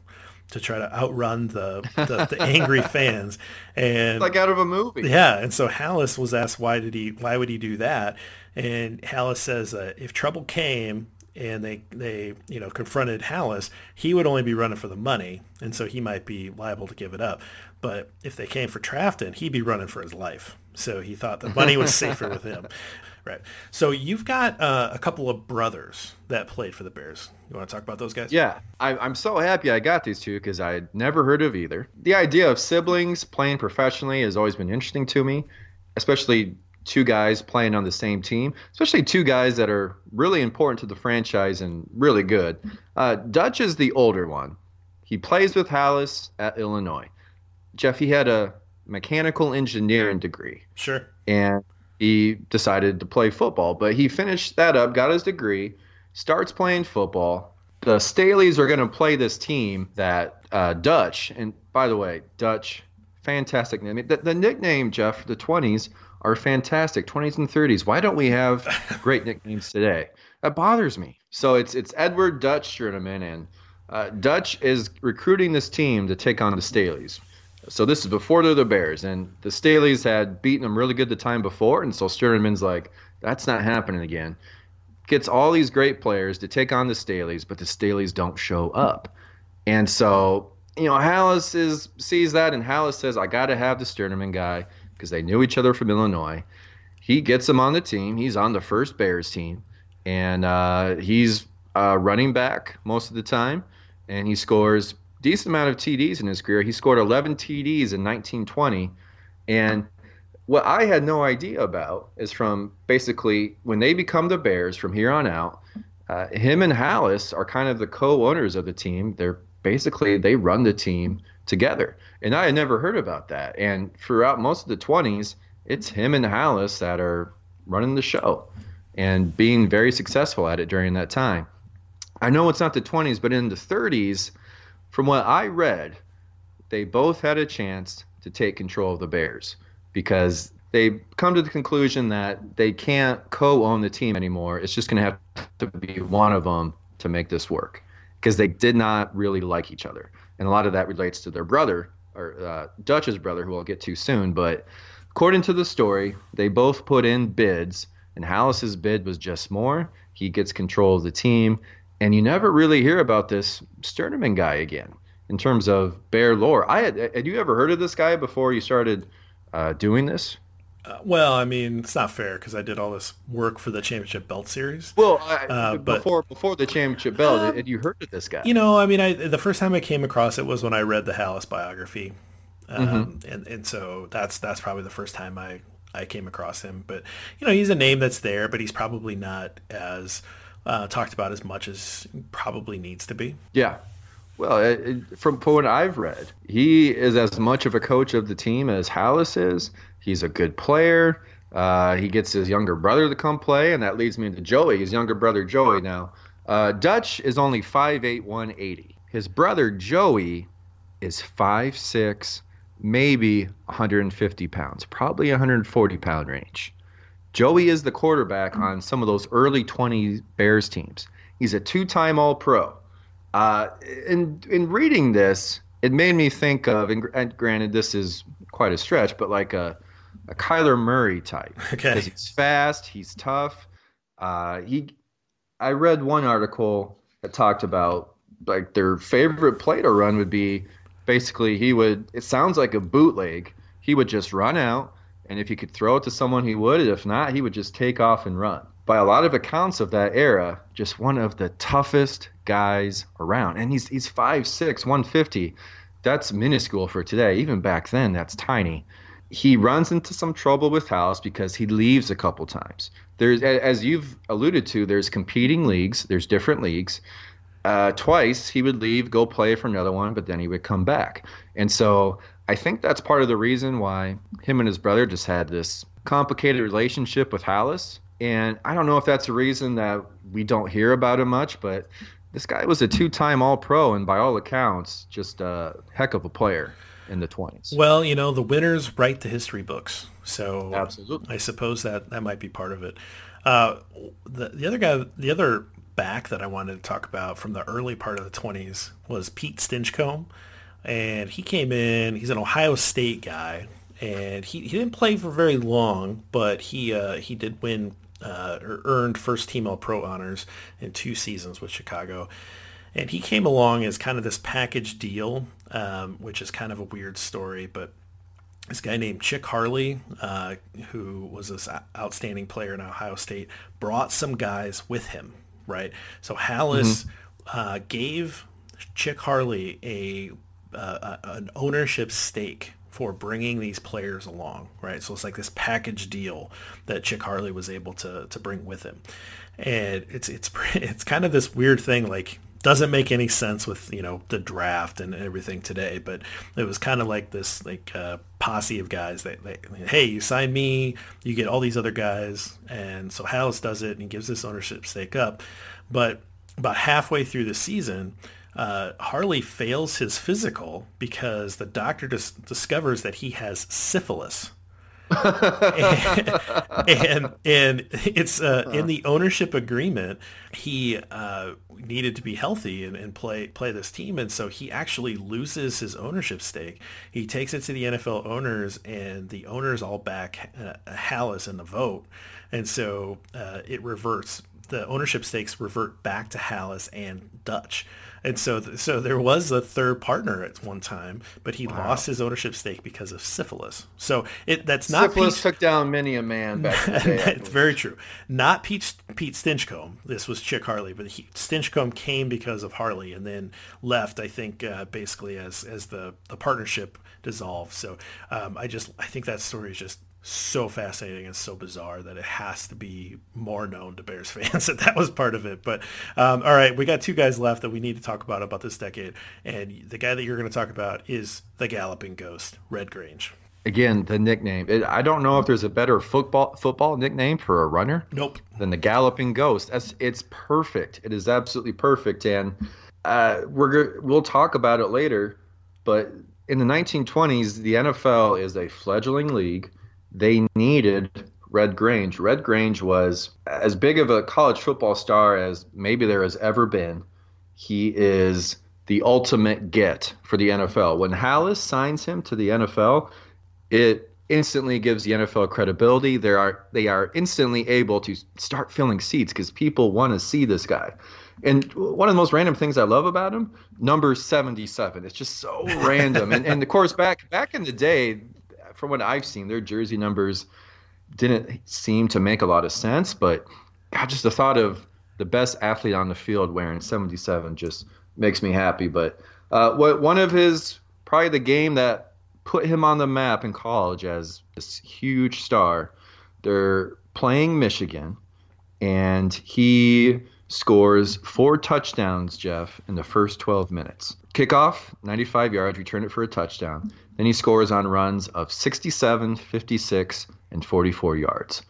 to try to outrun the, the, the angry fans. And like out of a movie. Yeah and so Halas was asked why did he why would he do that? And Halas says uh, if trouble came and they they you know confronted Halas he would only be running for the money and so he might be liable to give it up. But if they came for Trafton he'd be running for his life. So he thought the money was safer with him Right. So you've got uh, a couple of brothers that played for the Bears. You want to talk about those guys? Yeah, I, am so happy I got these two because I would never heard of either. The idea of siblings playing professionally has always been interesting to me, especially two guys playing on the same team, especially two guys that are really important to the franchise and really good. Uh, Dutch is the older one. He plays with Halas at Illinois. Jeff, he had a mechanical engineering degree. Sure. And he decided to play football. But he finished that up, got his degree, starts playing football. The Staleys are going to play this team that uh, Dutch, and by the way, Dutch, fantastic name. The, the nickname, Jeff, the 20s are fantastic, 20s and 30s. Why don't we have great nicknames today? That bothers me. So it's it's Edward Dutch Sternaman, and uh, Dutch is recruiting this team to take on the Staleys. So this is before they're the Bears, and the Staleys had beaten them really good the time before, and so Sternaman's like, that's not happening again. Gets all these great players to take on the Staleys, but the Staleys don't show up, and so you know Halas is sees that, and Halas says, I got to have the Sternaman guy because they knew each other from Illinois. He gets him on the team. He's on the first Bears team, and uh, he's uh, running back most of the time, and he scores decent amount of TDs in his career. He scored 11 TDs in 1920. And what I had no idea about is from basically when they become the Bears from here on out, uh, him and Halas are kind of the co-owners of the team. They're basically they run the team together, and I had never heard about that. And throughout most of the 20s, it's him and Halas that are running the show and being very successful at it during that time. I know it's not the 20s, but in the 30s, from what I read, they both had a chance to take control of the Bears because they come to the conclusion that they can't co-own the team anymore. It's just going to have to be one of them to make this work because they did not really like each other, and a lot of that relates to their brother or uh, Dutch's brother, who I'll get to soon. But according to the story, they both put in bids, and Halas's bid was just more. He gets control of the team, and you never really hear about this Sternaman guy again in terms of bear lore. I had had you ever heard of this guy before you started uh, doing this? Uh, well, I mean, it's not fair because I did all this work for the championship belt series. Well, I, uh, before but, before the championship belt, um, had you heard of this guy? You know, I mean, I the first time I came across it was when I read the Halas biography, um, mm-hmm. and and so that's that's probably the first time I I came across him. But you know, he's a name that's there, but he's probably not as uh, talked about as much as probably needs to be. Yeah. Well, it, it, from what I've read, he is as much of a coach of the team as Halas is. He's a good player. Uh, he gets his younger brother to come play, and that leads me into Joey, his younger brother Joey. Now, uh, Dutch is only 5'8", 180. His brother Joey is 5'6", maybe 150 pounds, probably 140 pound range. Joey is the quarterback on some of those early 20 Bears teams. He's a two-time All-Pro. Uh, in in reading this, it made me think of, and granted, this is quite a stretch, but like a a Kyler Murray type. Okay. Because he's fast, he's tough. Uh, he, I read one article that talked about like their favorite play to run would be basically he would. It sounds like a bootleg. He would just run out and if he could throw it to someone, he would. If not, he would just take off and run. By a lot of accounts of that era, just one of the toughest guys around. And he's he's 5'6", 150. That's minuscule for today. Even back then, that's tiny. He runs into some trouble with Halas because he leaves a couple times. There's, as you've alluded to, there's competing leagues. There's different leagues. Uh, twice he would leave, go play for another one, but then he would come back. And so I think that's part of the reason why him and his brother just had this complicated relationship with Halas And I don't know if that's a reason that we don't hear about him much, but this guy was a two-time All-Pro, and by all accounts, just a heck of a player in the 20s. Well, you know, the winners write the history books, so absolutely, I suppose that that might be part of it. Uh, the the other guy, the other back that I wanted to talk about from the early part of the 20s was Pete Stinchcomb, and he came in. He's an Ohio State guy, and he, he didn't play for very long, but he uh, he did win uh, or earned first team All Pro honors in two seasons with Chicago. And he came along as kind of this package deal, um, which is kind of a weird story, but this guy named Chick Harley, uh, who was this outstanding player in Ohio State, brought some guys with him, right? So Halas mm-hmm. uh, gave Chick Harley a an ownership stake for bringing these players along, right? So it's like this package deal that Chick Harley was able to to bring with him, and it's it's it's kind of this weird thing, like doesn't make any sense with you know the draft and everything today, but it was kind of like this like uh, posse of guys that, hey, you sign me, you get all these other guys, and so Halas does it and he gives this ownership stake up, but about halfway through the season uh, Harley fails his physical because the doctor dis- discovers that he has syphilis. and, and, and it's uh, in the ownership agreement he uh, needed to be healthy and, and, play play this team. And so he actually loses his ownership stake. He takes it to the NFL owners and the owners all back uh, Halas in the vote. And so uh, it reverts the ownership stakes revert back to Halas and Dutch and so, so there was a third partner at one time, but he wow. lost his ownership stake because of syphilis. So it that's not syphilis Pete, took down many a man back in day. It's very true. Not Pete Pete Stinchcomb. This was Chick Harley, but he, Stinchcomb came because of Harley, and then left. I think uh, basically as as the the partnership dissolved. So um, I just I think that story is just so fascinating and so bizarre that it has to be more known to Bears fans that that was part of it. But um, all right, we got two guys left that we need to talk about about this decade, and the guy that you're going to talk about is the Galloping Ghost, Red Grange. Again, the nickname. It, I don't know if there's a better football football nickname for a runner. Nope. Than the Galloping Ghost. That's it's perfect. It is absolutely perfect, and uh, we're we'll talk about it later. But in the 1920s, the NFL is a fledgling league they needed Red Grange. Red Grange was as big of a college football star as maybe there has ever been. He is the ultimate get for the NFL. When Halas signs him to the NFL, it instantly gives the NFL credibility. They are they are instantly able to start filling seats because people want to see this guy. And one of the most random things I love about him, number 77. It's just so random. And, and of course, back back in the day, from what I've seen, their jersey numbers didn't seem to make a lot of sense. But God, just the thought of the best athlete on the field wearing 77 just makes me happy. But uh, what one of his probably the game that put him on the map in college as this huge star. They're playing Michigan, and he scores four touchdowns, Jeff, in the first 12 minutes. Kickoff, 95 yards, return it for a touchdown. Then he scores on runs of 67, 56, and 44 yards.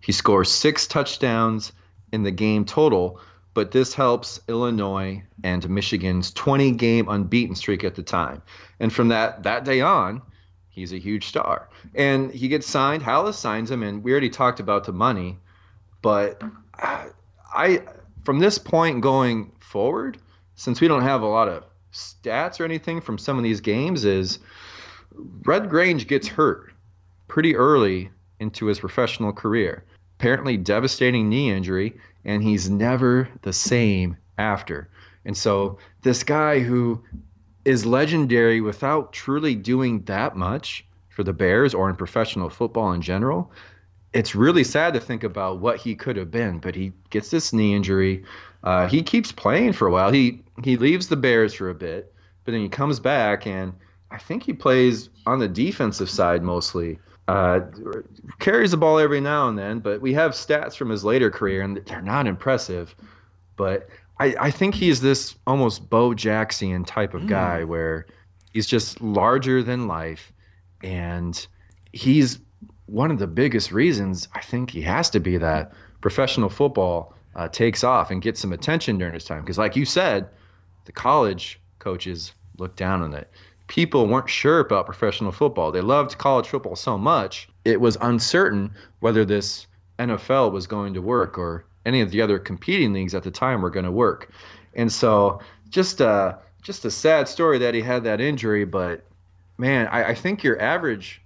He scores six touchdowns in the game total, but this helps Illinois and Michigan's 20 game unbeaten streak at the time. And from that that day on, he's a huge star. And he gets signed, Halas signs him, and we already talked about the money, but I from this point going forward, since we don't have a lot of stats or anything from some of these games, is Red Grange gets hurt pretty early into his professional career. Apparently, devastating knee injury, and he's never the same after. And so, this guy who is legendary without truly doing that much for the Bears or in professional football in general, it's really sad to think about what he could have been. But he gets this knee injury. Uh, he keeps playing for a while. He he leaves the Bears for a bit, but then he comes back and I think he plays on the defensive side mostly. Uh, carries the ball every now and then, but we have stats from his later career, and they're not impressive. But I, I think he's this almost Bo Jackson type of mm. guy where he's just larger than life, and he's one of the biggest reasons I think he has to be that professional football uh, takes off and gets some attention during his time. Because, like you said, the college coaches look down on it. People weren't sure about professional football. They loved college football so much, it was uncertain whether this NFL was going to work or any of the other competing leagues at the time were going to work. And so, just a just a sad story that he had that injury. But man, I, I think your average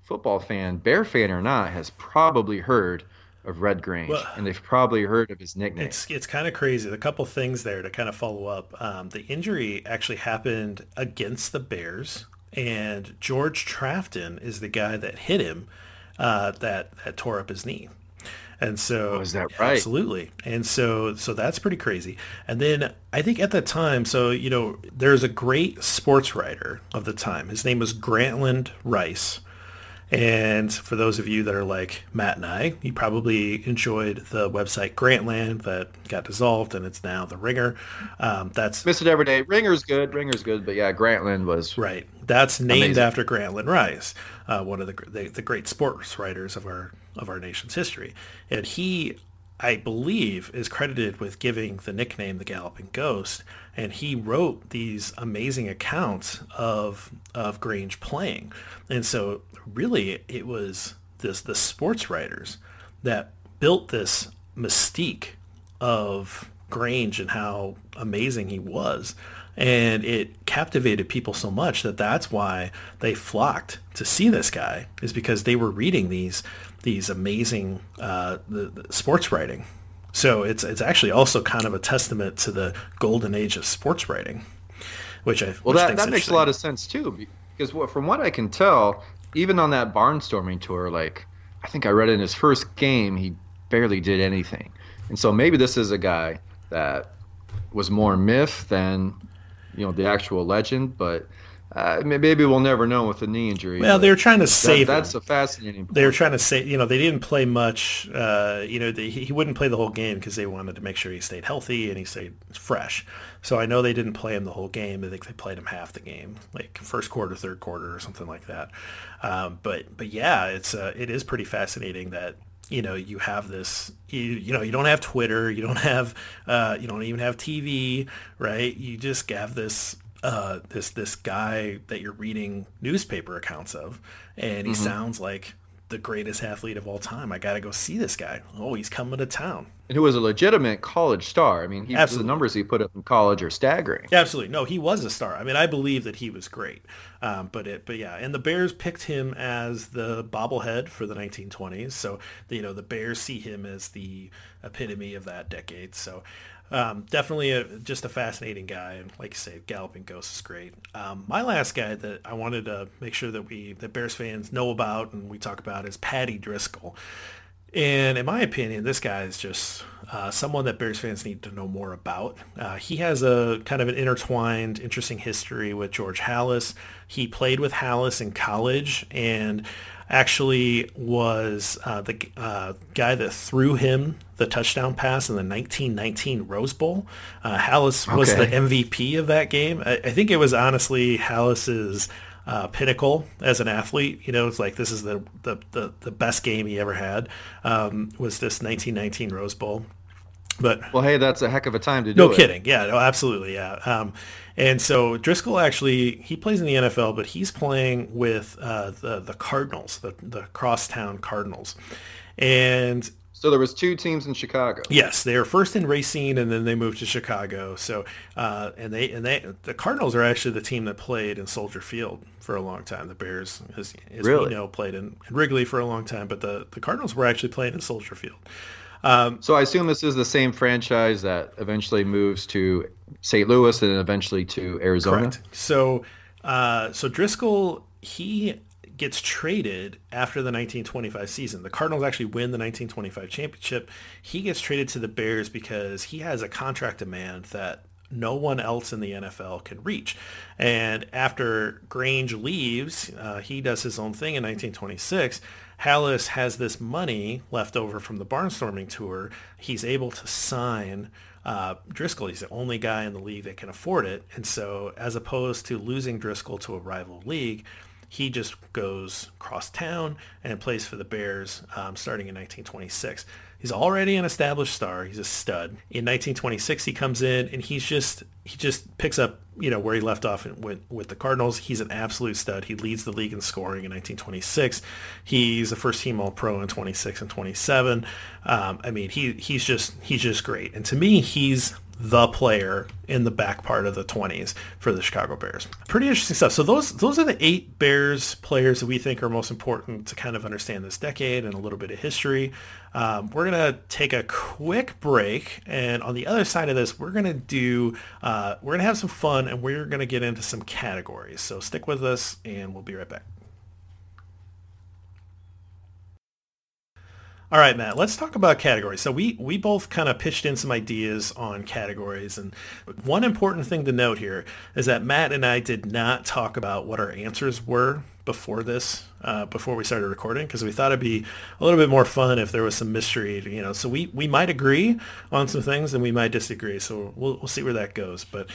football fan, Bear fan or not, has probably heard of Red Grange, well, and they've probably heard of his nickname. It's it's kind of crazy. A couple things there to kind of follow up. Um, the injury actually happened against the Bears, and George Trafton is the guy that hit him uh, that that tore up his knee. And so oh, is that right? Absolutely. And so so that's pretty crazy. And then I think at that time, so you know, there's a great sports writer of the time. His name was Grantland Rice and for those of you that are like Matt and I, you probably enjoyed the website Grantland that got dissolved and it's now the Ringer. Um, that's miss it every day. Ringer's good. Ringer's good, but yeah, Grantland was right. That's named amazing. after Grantland Rice, uh, one of the, the the great sports writers of our of our nation's history, and he I believe, is credited with giving the nickname the Galloping Ghost, and he wrote these amazing accounts of of Grange playing, and so really it was this the sports writers that built this mystique of Grange and how amazing he was. And it captivated people so much that that's why they flocked to see this guy is because they were reading these these amazing uh, the, the sports writing. So it's it's actually also kind of a testament to the golden age of sports writing, which I well which that that makes a lot of sense too because from what I can tell, even on that barnstorming tour, like I think I read in his first game, he barely did anything, and so maybe this is a guy that was more myth than you know the actual legend, but uh, maybe we'll never know with the knee injury. Well, they were trying to save. That, that's a fascinating. Point. They were trying to say, you know, they didn't play much. Uh, you know, he, he wouldn't play the whole game because they wanted to make sure he stayed healthy and he stayed fresh. So I know they didn't play him the whole game. I think they played him half the game, like first quarter, third quarter, or something like that. Um, but but yeah, it's uh, it is pretty fascinating that you know you have this you, you know you don't have twitter you don't have uh, you don't even have tv right you just have this uh, this this guy that you're reading newspaper accounts of, and he mm-hmm. sounds like the greatest athlete of all time. I got to go see this guy. Oh, he's coming to town. And who was a legitimate college star. I mean, he, the numbers he put up in college are staggering. Absolutely. No, he was a star. I mean, I believe that he was great. Um, but it, but yeah, and the Bears picked him as the bobblehead for the 1920s. So, you know, the Bears see him as the epitome of that decade. So, um, definitely a, just a fascinating guy, and like you say, Galloping Ghost is great. Um, my last guy that I wanted to make sure that we that Bears fans know about and we talk about is Paddy Driscoll. And in my opinion, this guy is just uh, someone that Bears fans need to know more about. Uh, he has a kind of an intertwined, interesting history with George Halas. He played with Halas in college, and actually was uh, the uh, guy that threw him the touchdown pass in the 1919 Rose Bowl. Uh, Halas okay. was the MVP of that game. I, I think it was honestly Halas's uh, pinnacle as an athlete. You know, it's like this is the the, the, the best game he ever had. Um, was this 1919 Rose Bowl. But well, hey, that's a heck of a time to do no it. No kidding. Yeah, no, absolutely. Yeah. Um, and so Driscoll actually he plays in the NFL, but he's playing with uh, the the Cardinals, the the crosstown Cardinals, and so there was two teams in Chicago. Yes, they were first in Racine, and then they moved to Chicago. So, uh, and they and they the Cardinals are actually the team that played in Soldier Field for a long time. The Bears, as, as really? we know, played in, in, Wrigley for a long time, but the the Cardinals were actually playing in Soldier Field. Um, so I assume this is the same franchise that eventually moves to St. Louis and eventually to Arizona. Correct. So, uh, so Driscoll he gets traded after the 1925 season. The Cardinals actually win the 1925 championship. He gets traded to the Bears because he has a contract demand that no one else in the NFL can reach. And after Grange leaves, uh, he does his own thing in 1926. Halas has this money left over from the barnstorming tour. He's able to sign uh, Driscoll. He's the only guy in the league that can afford it. And so as opposed to losing Driscoll to a rival league, he just goes cross town and plays for the Bears um, starting in 1926. He's already an established star. He's a stud. In 1926, he comes in and he's just he just picks up you know where he left off with with the Cardinals. He's an absolute stud. He leads the league in scoring in 1926. He's a first team All Pro in 26 and 27. Um, I mean, he he's just he's just great. And to me, he's the player in the back part of the 20s for the Chicago Bears. Pretty interesting stuff. So those those are the eight Bears players that we think are most important to kind of understand this decade and a little bit of history. Um, we're gonna take a quick break, and on the other side of this, we're gonna do uh, we're gonna have some fun, and we're gonna get into some categories. So stick with us, and we'll be right back. All right, Matt, let's talk about categories. So we, we both kind of pitched in some ideas on categories. And one important thing to note here is that Matt and I did not talk about what our answers were before this, uh, before we started recording, because we thought it'd be a little bit more fun if there was some mystery, you know. So we, we might agree on some things and we might disagree. So we'll, we'll see where that goes. But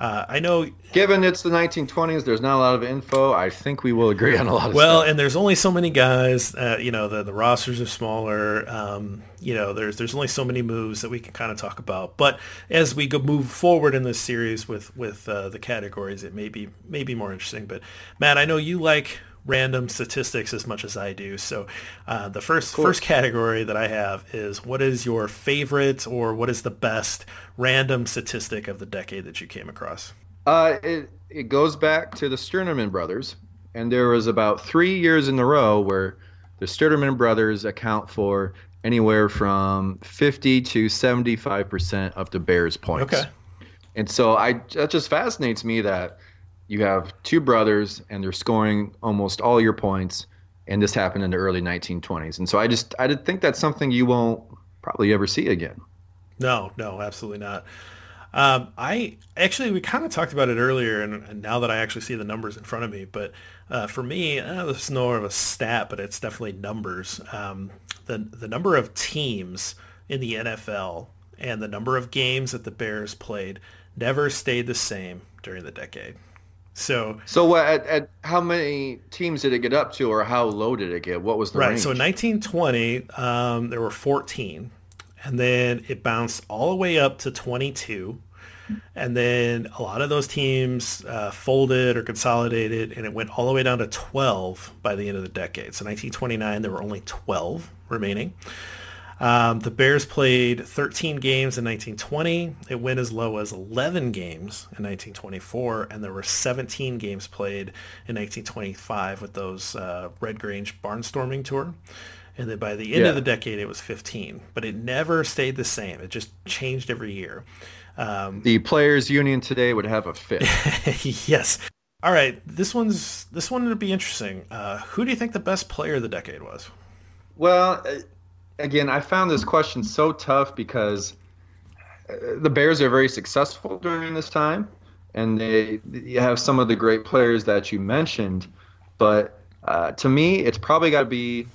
uh, I know. Given it's the 1920s, there's not a lot of info. I think we will agree on a lot of well, stuff. and there's only so many guys. Uh, you know, the, the rosters are smaller. Um, you know, there's there's only so many moves that we can kind of talk about. But as we go move forward in this series with with uh, the categories, it may be may be more interesting. But Matt, I know you like random statistics as much as I do. So uh, the first cool. first category that I have is what is your favorite or what is the best random statistic of the decade that you came across? Uh, it it goes back to the Sternaman brothers, and there was about three years in a row where the Sternaman brothers account for anywhere from 50 to 75 percent of the Bears' points. Okay. And so I that just fascinates me that you have two brothers and they're scoring almost all your points and this happened in the early 1920s and so i just i think that's something you won't probably ever see again. No no absolutely not. Um, i actually we kind of talked about it earlier and, and, now that i actually see the numbers in front of me but uh, for me uh, this is more of a stat but it's definitely numbers. Um, the, the number of teams in the nfl and the number of games that the bears played never stayed the same during the decade so so what, at, at how many teams did it get up to, or how low did it get? What was the right? Range? So in 1920, um, there were 14, and then it bounced all the way up to 22, and then a lot of those teams uh, folded or consolidated, and it went all the way down to 12 by the end of the decade. So 1929, there were only 12 remaining. Um, the Bears played 13 games in 1920. It went as low as 11 games in 1924, and there were 17 games played in 1925 with those uh, Red Grange barnstorming tour. And then by the end yeah. of the decade, it was 15. But it never stayed the same. It just changed every year. Um, the players' union today would have a fit. yes. All right, this one's this one would be interesting. Uh, who do you think the best player of the decade was? Well, again, I found this question so tough because uh, the Bears are very successful during this time, and they you have some of the great players that you mentioned, but uh, to me, it's probably got to be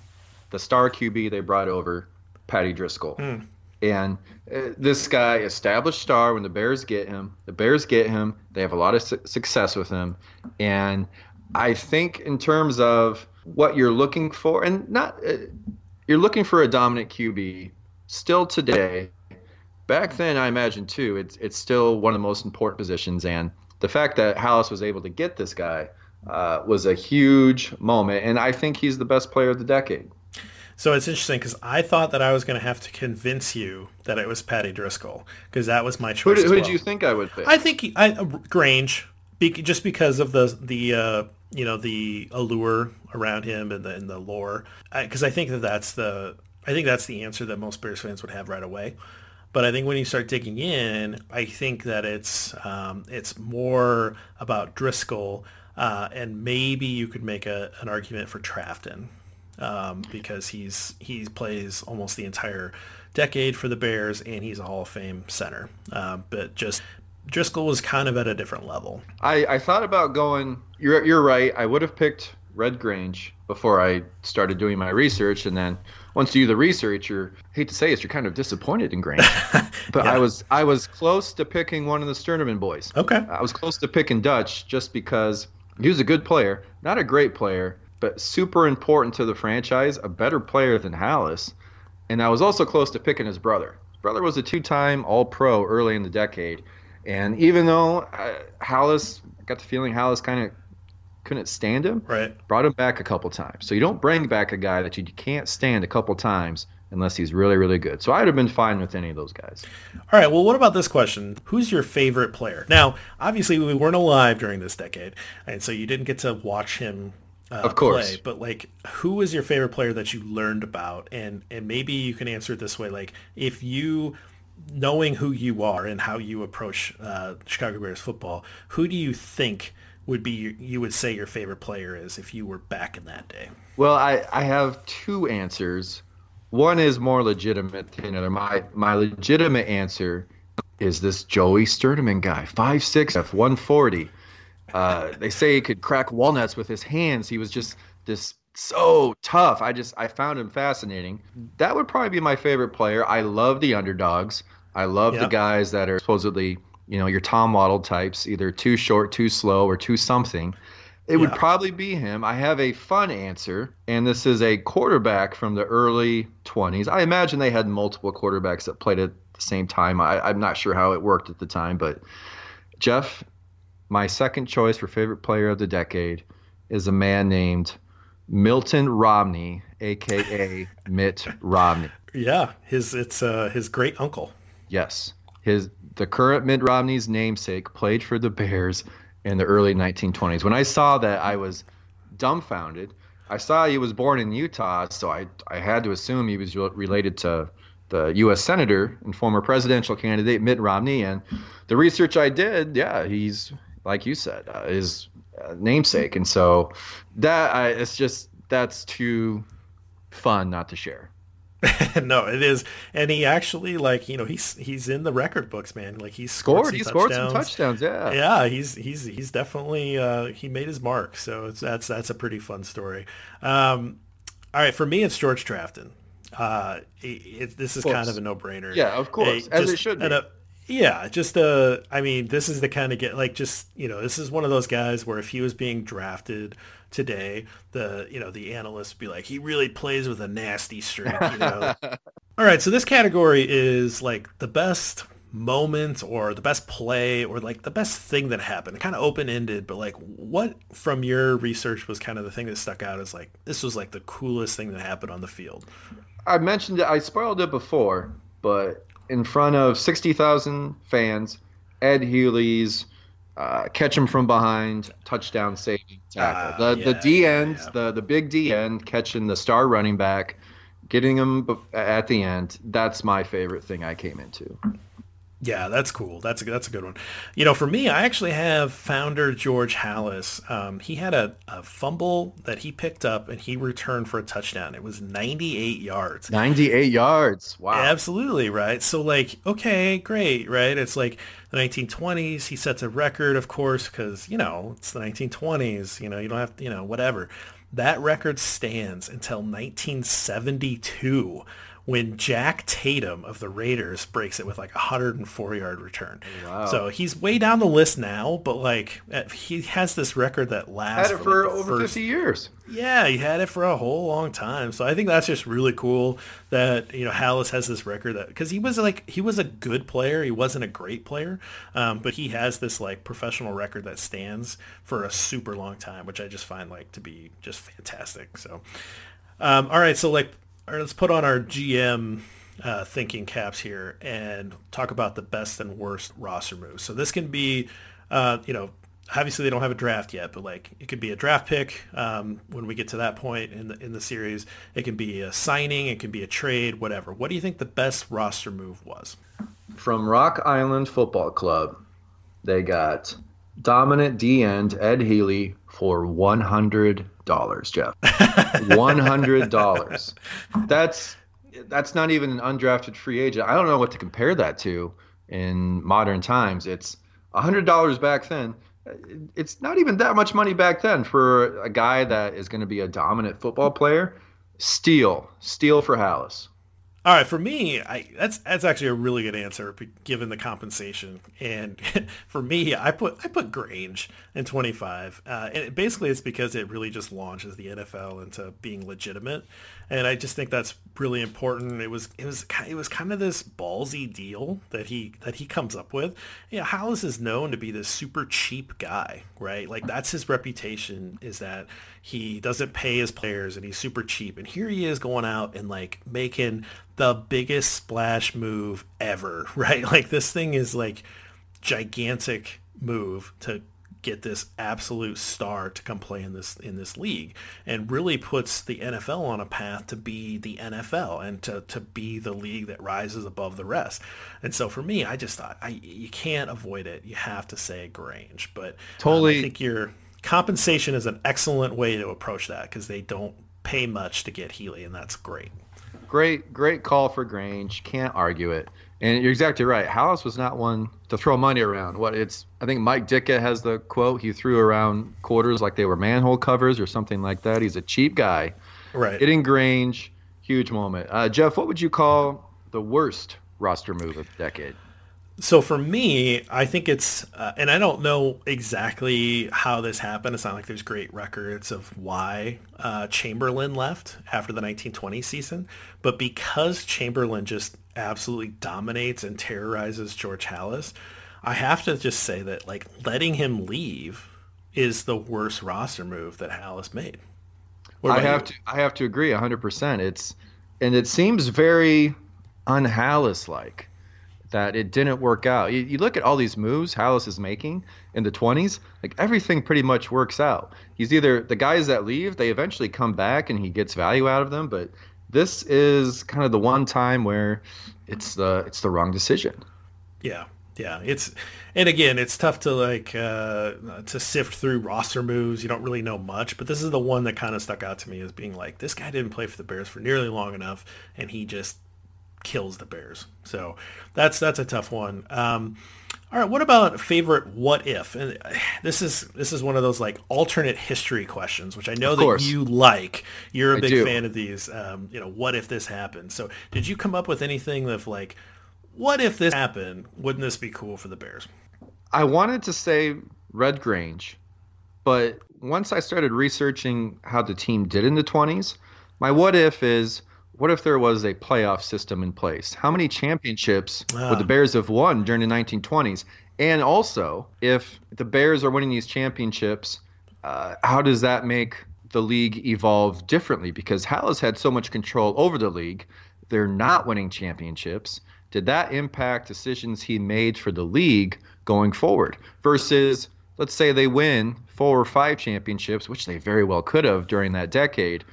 the star QB they brought over, Paddy Driscoll. Mm. And uh, this guy, established star, when the Bears get him, the Bears get him. They have a lot of su- success with him, and I think in terms of what you're looking for, and not uh, you're looking for a dominant QB still today. Back then, I imagine too, it's it's still one of the most important positions, and the fact that Halas was able to get this guy uh, was a huge moment, and I think he's the best player of the decade. So it's interesting because I thought that I was going to have to convince you that it was Paddy Driscoll because that was my choice. Who, did, who did you think I would pick? I think he, I, Grange, be, just because of the the uh, you know the allure around him and the, and the lore because I, I, think that that's the I think that's the answer that most Bears fans would have right away. But I think when you start digging in, I think that it's um, it's more about Driscoll, uh, and maybe you could make a, an argument for Trafton um, because he's he plays almost the entire decade for the Bears, and he's a Hall of Fame center. Uh, but just Driscoll was kind of at a different level. I, I thought about going. You're you're right. I would have picked Red Grange before I started doing my research, and then once you do the research, you're hate to say it, you're kind of disappointed in Grange. but yeah. I was I was close to picking one of the Sternaman boys. Okay. I was close to picking Dutch just because he was a good player, not a great player, but super important to the franchise, a better player than Halas. and I was also close to picking his brother. His brother was a two-time All-Pro early in the decade, and even though uh, Halas got the feeling Halas kind of couldn't stand him, right? Brought him back a couple times. So you don't bring back a guy that you can't stand a couple times unless he's really, really good. So I'd have been fine with any of those guys. All right. Well, what about this question? Who's your favorite player? Now, obviously, we weren't alive during this decade, and so you didn't get to watch him. Uh, of course. Play, but like, who was your favorite player that you learned about? And and maybe you can answer it this way: like, if you knowing who you are and how you approach uh, Chicago Bears football, who do you think would be you would say your favorite player is if you were back in that day? Well, I, I have two answers. One is more legitimate than another. My my legitimate answer is this Joey Sternaman guy, 5'6", F 140. Uh, they say he could crack walnuts with his hands. He was just this so tough. I just I found him fascinating. Mm-hmm. That would probably be my favorite player. I love the underdogs. I love yep. the guys that are supposedly you know, your Tom Waddle types, either too short, too slow, or too something. It would probably be him. I have a fun answer, and this is a quarterback from the early 20s. I imagine they had multiple quarterbacks that played at the same time. I, am not sure how it worked at the time, but Jeff, my second choice for favorite player of the decade is a man named Milton Romney, aka Mitt Romney. Yeah, his it's uh, his great uncle. Yes, his the current Mitt Romney's namesake played for the Bears in the early 1920s. When I saw that, I was dumbfounded. I saw he was born in Utah, so I I had to assume he was related to the U.S. Senator and former presidential candidate Mitt Romney. And the research I did, yeah, he's like you said, uh, his uh, namesake. And so that I, it's just that's too fun not to share. no, it is, and he actually like you know he's he's in the record books, man. Like he's scored, he scored some touchdowns. Yeah, yeah, he's he's he's definitely uh, he made his mark. So it's that's that's a pretty fun story. Um, all right, for me, it's George Trafton. Uh, it, it, this is kind of a no brainer. Yeah, of course, as it should be. A, yeah, just uh, I mean, this is the kind of get like just you know, this is one of those guys where if he was being drafted today, the you know the analysts be like, he really plays with a nasty streak. You know. All right, so this category is like the best moment or the best play or like the best thing that happened kind of open-ended but like what from your research was kind of the thing that stuck out as like this was like the coolest thing that happened on the field i mentioned it i spoiled it before but in front of 60,000 fans ed healy's uh, catch him from behind, touchdown saving tackle. Uh, the yeah, the D end, yeah. the the big D end, catching the star running back, getting him at the end. That's my favorite thing I came into. Yeah, that's cool. That's a, that's a good one. You know, for me, I actually have founder George Halas. Um, he had a, a, fumble that he picked up and he returned for a touchdown. It was 98 yards. 98 yards. Wow. Absolutely, right? So like, okay, great, right? It's like the 1920s. He sets a record, of course, because, you know, it's the 1920s. You know, you don't have to, you know, whatever. That record stands until 1972 when Jack Tatum of the Raiders breaks it with like a 104 yard return. Wow. So he's way down the list now, but like uh, he has this record that lasts. Had it for, like over first... 50 years. Yeah, he had it for a whole long time. So I think that's just really cool that you know Halas has this record that because he was like he was a good player, he wasn't a great player, um, but he has this like professional record that stands for a super long time, which I just find like to be just fantastic. So. Um, all right, so like or let's put on our GM uh, thinking caps here and talk about the best and worst roster moves. So this can be, uh, you know, obviously they don't have a draft yet, but like it could be a draft pick um, when we get to that point in the in the series. It can be a signing, it can be a trade, whatever. What do you think the best roster move was? From Rock Island Football Club, they got dominant D end Ed Healy for one hundred dollars, Jeff. One hundred dollars. That's that's not even an undrafted free agent. I don't know what to compare that to in modern times. It's hundred dollars back then. It's not even that much money back then for a guy that is going to be a dominant football player. Steal, steal for Halas. All right, for me, I, that's that's actually a really good answer given the compensation. And for me, I put I put Grange in 25. Uh, and it, basically, it's because it really just launches the NFL into being legitimate. And I just think that's really important. It was it was it was kind of this ballsy deal that he that he comes up with. Yeah, you know, Halas is known to be this super cheap guy, right? Like that's his reputation is that he doesn't pay his players and he's super cheap. And here he is going out and like making the biggest splash move ever, right? Like this thing is like gigantic move to get this absolute star to come play in this in this league and really puts the NFL on a path to be the NFL and to, to be the league that rises above the rest. And so for me, I just thought I you can't avoid it. You have to say Grange, but totally um, I think your compensation is an excellent way to approach that because they don't pay much to get Healy, and that's great. Great, great call for Grange. Can't argue it. And you're exactly right. Halas was not one to throw money around. What it's, I think Mike Ditka has the quote. He threw around quarters like they were manhole covers or something like that. He's a cheap guy. Right. Getting Grange, huge moment. Uh, Jeff, what would you call the worst roster move of the decade? So for me, I think it's, uh, and I don't know exactly how this happened. It's not like there's great records of why uh, Chamberlin left after the 1920 season, but because Chamberlin just absolutely dominates and terrorizes George Halas, I have to just say that like letting him leave is the worst roster move that Halas made. I have you? to, I have to agree 100%. It's, and it seems very unHalas like that it didn't work out. You, you, look at all these moves Halas is making in the 20s, like everything pretty much works out. He's either the guys that leave, they eventually come back and he gets value out of them, but this is kind of the one time where it's the it's the wrong decision. Yeah. Yeah, it's and again, it's tough to like uh, to sift through roster moves. You don't really know much, but this is the one that kind of stuck out to me as being like this guy didn't play for the Bears for nearly long enough, and he just kills the Bears. So that's that's a tough one. Um, all right, what about favorite what if? And this is this is one of those like alternate history questions, which I know that you like. You're a I big do. fan of these. Um, you know, what if this happened? So did you come up with anything of like, what if this happened? Wouldn't this be cool for the Bears? I wanted to say Red Grange, but once I started researching how the team did in the 20s, my what if is what if there was a playoff system in place? How many championships would the ah. Bears have won during the 1920s? And also, if the Bears are winning these championships, uh, how does that make the league evolve differently? Because Halas had so much control over the league, they're not winning championships. Did that impact decisions he made for the league going forward? Versus, let's say they win four or five championships, which they very well could have during that decade.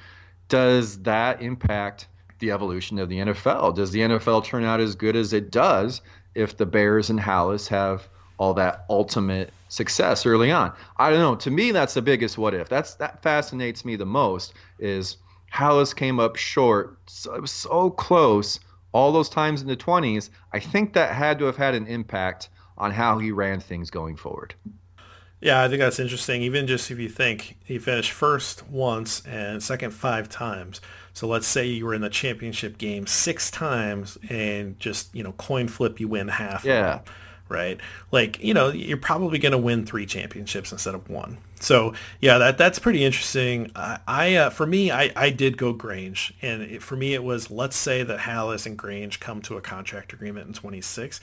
Does that impact the evolution of the NFL. Does the NFL turn out as good as it does if the Bears and Halas have all that ultimate success early on? I don't know. To me, that's the biggest what if. That's that fascinates me the most. Is Halas came up short. So it was so close all those times in the 20s. I think that had to have had an impact on how he ran things going forward. Yeah, I think that's interesting. Even just if you think he finished first once and second five times. So let's say you were in the championship game six times and just, you know, coin flip, you win half. Yeah. right? Like, you know, you're probably going to win three championships instead of one. So yeah, that that's pretty interesting. I, I uh, for me, I, I did go Grange, and it, for me, it was let's say that Halas and Grange come to a contract agreement in 26.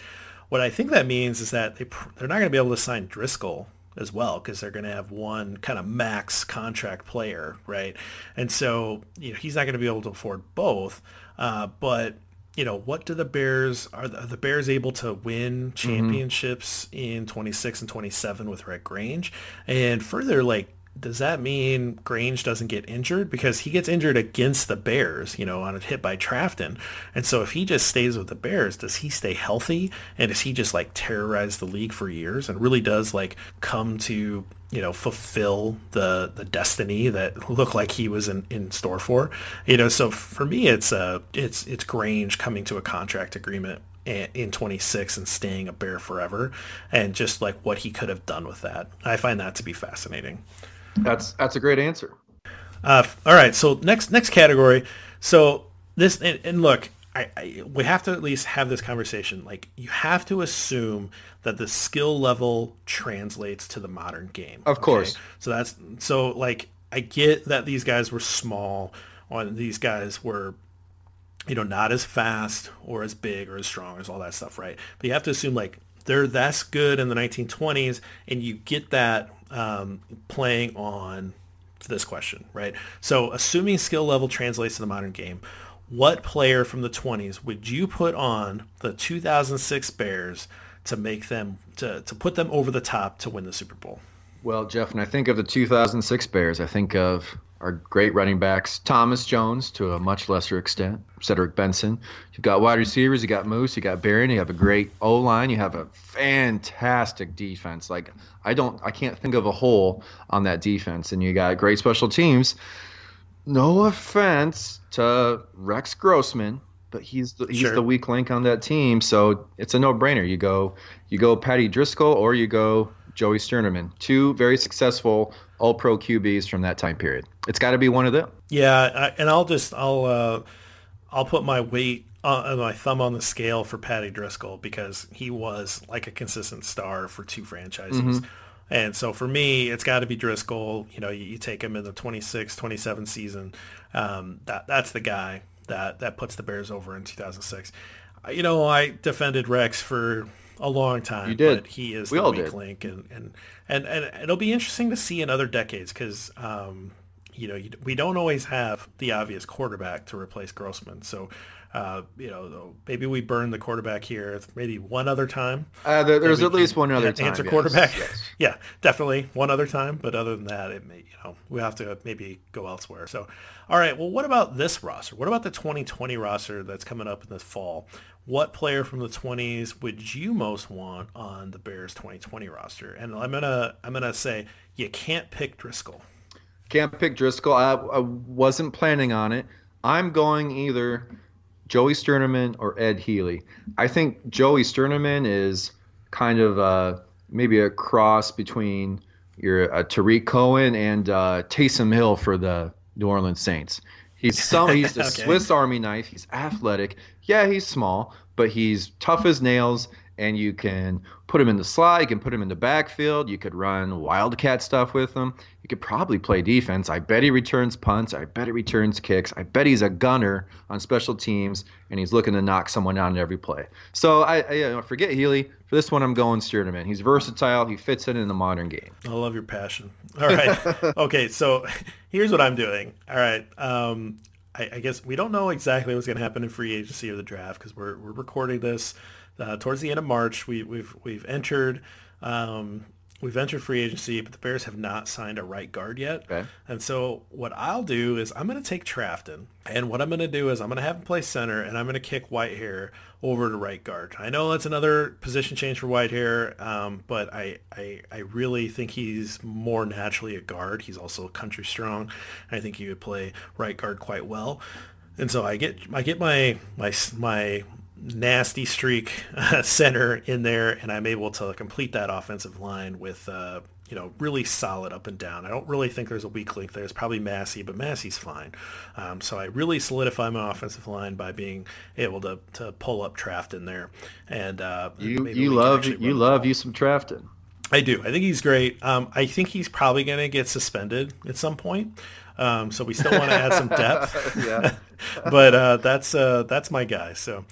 What I think that means is that they they're not going to be able to sign Driscoll as well because they're going to have one kind of max contract player, right? And so you know he's not going to be able to afford both. Uh, but you know what do the Bears are the, are the Bears able to win mm-hmm. championships mm-hmm. in 26 and 27 with Red Grange? And further, like does that mean Grange doesn't get injured? Because he gets injured against the Bears, you know, on a hit by Trafton. And so if he just stays with the Bears, does he stay healthy? And does he just like terrorize the league for years and really does like come to, you know, fulfill the the destiny that looked like he was in, in store for? You know, so for me it's uh it's it's Grange coming to a contract agreement in 26 and staying a bear forever and just like what he could have done with that. I find that to be fascinating. That's that's a great answer. Uh, all right, so next next category. So this and, and look, I, I, we have to at least have this conversation. Like you have to assume that the skill level translates to the modern game. Of course. So that's so like I get that these guys were small, or these guys were you know, not as fast or as big or as strong as all that stuff, right? But you have to assume like they're that's good in the 1920s, and you get that um, playing on this question, right? So assuming skill level translates to the modern game, what player from the 20s would you put on the 2006 Bears to make them to, to put them over the top to win the Super Bowl? Well, Jeff, when I think of the 2006 Bears, I think of our great running backs, Thomas Jones to a much lesser extent, Cedric Benson. You've got wide receivers, you got Moose, you got Berrian. you have a great O line, you have a fantastic defense. Like I don't, I can't think of a hole on that defense, and you got great special teams. No offense to Rex Grossman, but he's the, he's sure. the weak link on that team, so it's a no-brainer. You go, you go Paddy Driscoll, or you go Joey Sternaman, two very successful All Pro QBs from that time period. It's got to be one of them. Yeah, I, and I'll just I'll uh, I'll put my weight uh, my thumb on the scale for Paddy Driscoll because he was like a consistent star for two franchises. Mm-hmm. And so for me, it's got to be Driscoll. You know, you, you, take him in the 26, 27 season. Um, that that's the guy that that puts the Bears over in 2006. You know, I defended Rex for a long time. You did. But he is we the all weak did. link, and, and and and it'll be interesting to see in other decades because um, you know we don't always have the obvious quarterback to replace Grossman. So uh, you know, maybe we burn the quarterback here maybe one other time. Uh, there, there's at least one other time. Answer yes, quarterback. Yes. yeah, definitely one other time. But other than that, it may, you know, we have to maybe go elsewhere. So, all right. Well, what about this roster? What about the 2020 roster that's coming up in the fall? What player from the 20s would you most want on the Bears 2020 roster? And I'm gonna I'm gonna say you can't pick Driscoll. Can't pick Driscoll. I, I wasn't planning on it. I'm going either Joey Sternaman or Ed Healy. I think Joey Sternaman is kind of uh, maybe a cross between your uh, Tarik Cohen and uh, Taysom Hill for the New Orleans Saints. He's some he's a okay. Swiss Army knife. He's athletic. Yeah, he's small, but he's tough as nails and you can put him in the slot. You can put him in the backfield. You could run wildcat stuff with him. You could probably play defense. I bet he returns punts. I bet he returns kicks. I bet he's a gunner on special teams, and he's looking to knock someone out in every play. So I, I you know, forget Healy. For this one, I'm going Sternaman. He's versatile. He fits in in the modern game. I love your passion. All right. okay, so here's what I'm doing. All right. Um, I, I guess we don't know exactly what's going to happen in free agency or the draft because we're, we're recording this – uh, towards the end of March, we, we've we've entered um, we've entered free agency, but the Bears have not signed a right guard yet. Okay. And so what I'll do is I'm going to take Trafton, and what I'm going to do is I'm going to have him play center, and I'm going to kick Whitehair over to right guard. I know that's another position change for Whitehair, um, but I, I I really think he's more naturally a guard. He's also country strong. I think he would play right guard quite well. And so I get I get my my my nasty streak uh, center in there, and I'm able to complete that offensive line with uh, you know really solid up and down. I don't really think there's a weak link there. It's probably Massie, but Massie's fine. Um, so I really solidify my offensive line by being able to, to pull up Trafton there, and uh, you you love you love you some Trafton. I do. I think he's great. Um, I think he's probably going to get suspended at some point. Um, so we still want to add some depth. yeah. but uh, that's uh, that's my guy. So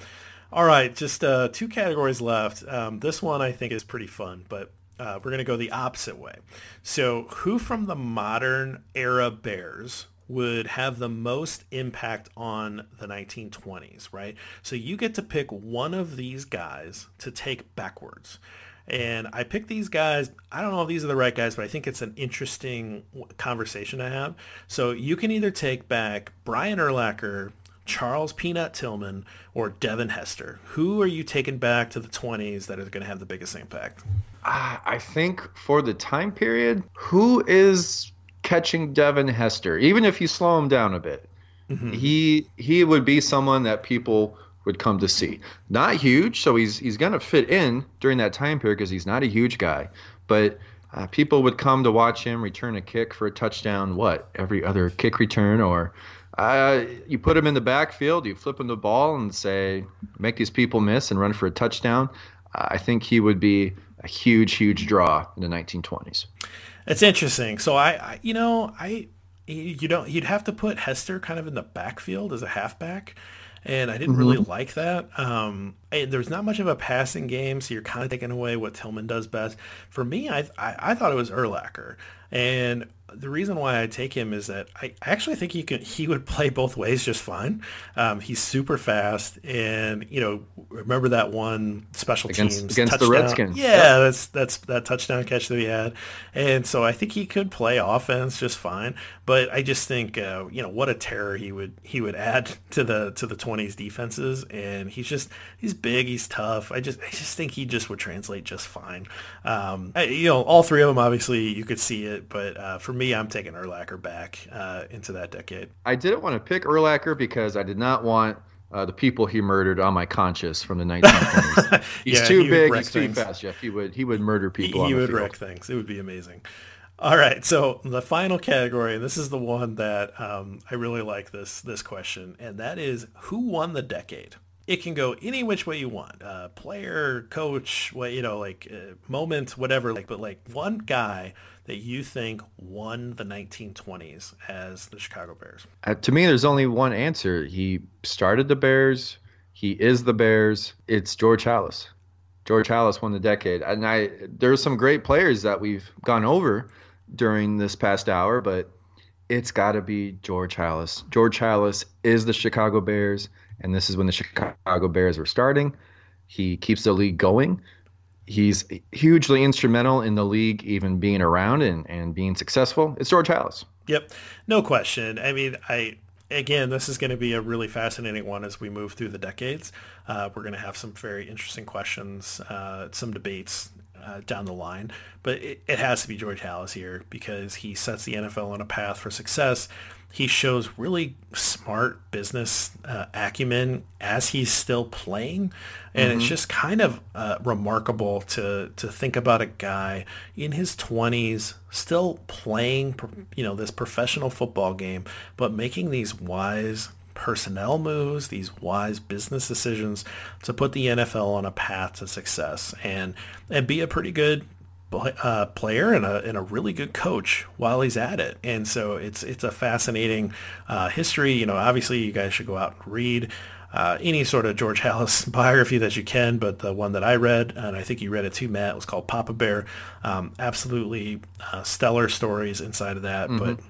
all right, just uh, two categories left. Um, this one I think is pretty fun, but uh, we're going to go the opposite way. So who from the modern era Bears would have the most impact on the 1920s, right? So you get to pick one of these guys to take backwards. And I picked these guys. I don't know if these are the right guys, but I think it's an interesting conversation to have. So you can either take back Brian Urlacher Charles Peanut Tillman or Devin Hester? Who are you taking back to the 20s that is going to have the biggest impact? Uh, I think for the time period, who is catching Devin Hester? Even if you slow him down a bit, mm-hmm. he he would be someone that people would come to see. Not huge, so he's he's going to fit in during that time period because he's not a huge guy, but. Uh, people would come to watch him return a kick for a touchdown. What every other kick return, or uh, you put him in the backfield, you flip him the ball and say, make these people miss and run for a touchdown. I think he would be a huge, huge draw in the 1920s. It's interesting. So I, I you know, I, you don't, you'd have to put Hester kind of in the backfield as a halfback. and I didn't mm-hmm. really like that. Um, there's not much of a passing game, so you're kind of taking away what Tillman does best. For me, I, I, I thought it was Urlacher, and the reason why I take him is that I actually think he could he would play both ways just fine. Um, he's super fast, and you know, remember that one special against, teams against touchdown? the Redskins? Yeah, yep. that's that's that touchdown catch that he had, and so I think he could play offense just fine. But I just think uh, you know what a terror he would he would add to the to the twenties defenses, and he's just he's big, he's tough. I just I just think he just would translate just fine. Um, I, you know, all three of them obviously you could see it, but uh, for me, I'm taking Urlacher back uh, into that decade. I didn't want to pick Urlacher because I did not want uh, the people he murdered on my conscience from the 1920s. He's yeah, too he big. He's things. too fast, Jeff. He would he would murder people. He, he would wreck things. It would be amazing. All right, so the final category, and this is the one that um, I really like this this question, and that is who won the decade it can go any which way you want. Uh, player, coach, what you know, like uh, moment, whatever. Like, but like one guy that you think won the 1920s as the Chicago Bears. Uh, to me, there's only one answer. He started the Bears. He is the Bears. It's George Halas. George Halas won the decade, and I there's some great players that we've gone over during this past hour, but it's got to be George Halas. George Halas is the Chicago Bears and this is when the Chicago Bears were starting. He keeps the league going. He's hugely instrumental in the league even being around and, and being successful. It's George Halas. Yep, no question. I mean, I again, this is going to be a really fascinating one as we move through the decades. Uh, we're going to have some very interesting questions, uh, some debates uh, down the line, but it, it, has to be George Halas here because he sets the NFL on a path for success he shows really smart business uh, acumen as he's still playing, and mm-hmm. it's just kind of uh, remarkable to to think about a guy in his twenties still playing, you know, this professional football game, but making these wise personnel moves, these wise business decisions to put the NFL on a path to success and and be a pretty good uh, player and a, and a really good coach while he's at it. And so it's it's a fascinating uh, history. You know, obviously you guys should go out and read uh, any sort of George Halas biography that you can, but the one that I read, and I think you read it too, Matt, was called Papa Bear. Um, absolutely uh, stellar stories inside of that, mm-hmm. but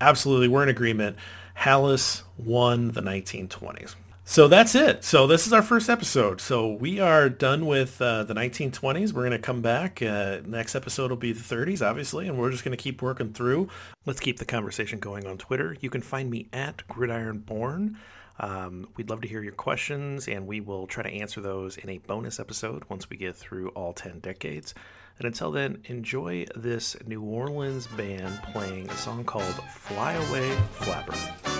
absolutely we're in agreement. Halas won the 1920s. So that's it. So this is our first episode. So we are done with uh, the 1920s. We're going to come back. Uh, next episode will be the 30s, obviously, and we're just going to keep working through. Let's keep the conversation going on Twitter. You can find me at GridironBorn. Um, we'd love to hear your questions, and we will try to answer those in a bonus episode once we get through all 10 decades. And until then, enjoy this New Orleans band playing a song called Fly Away Flapper.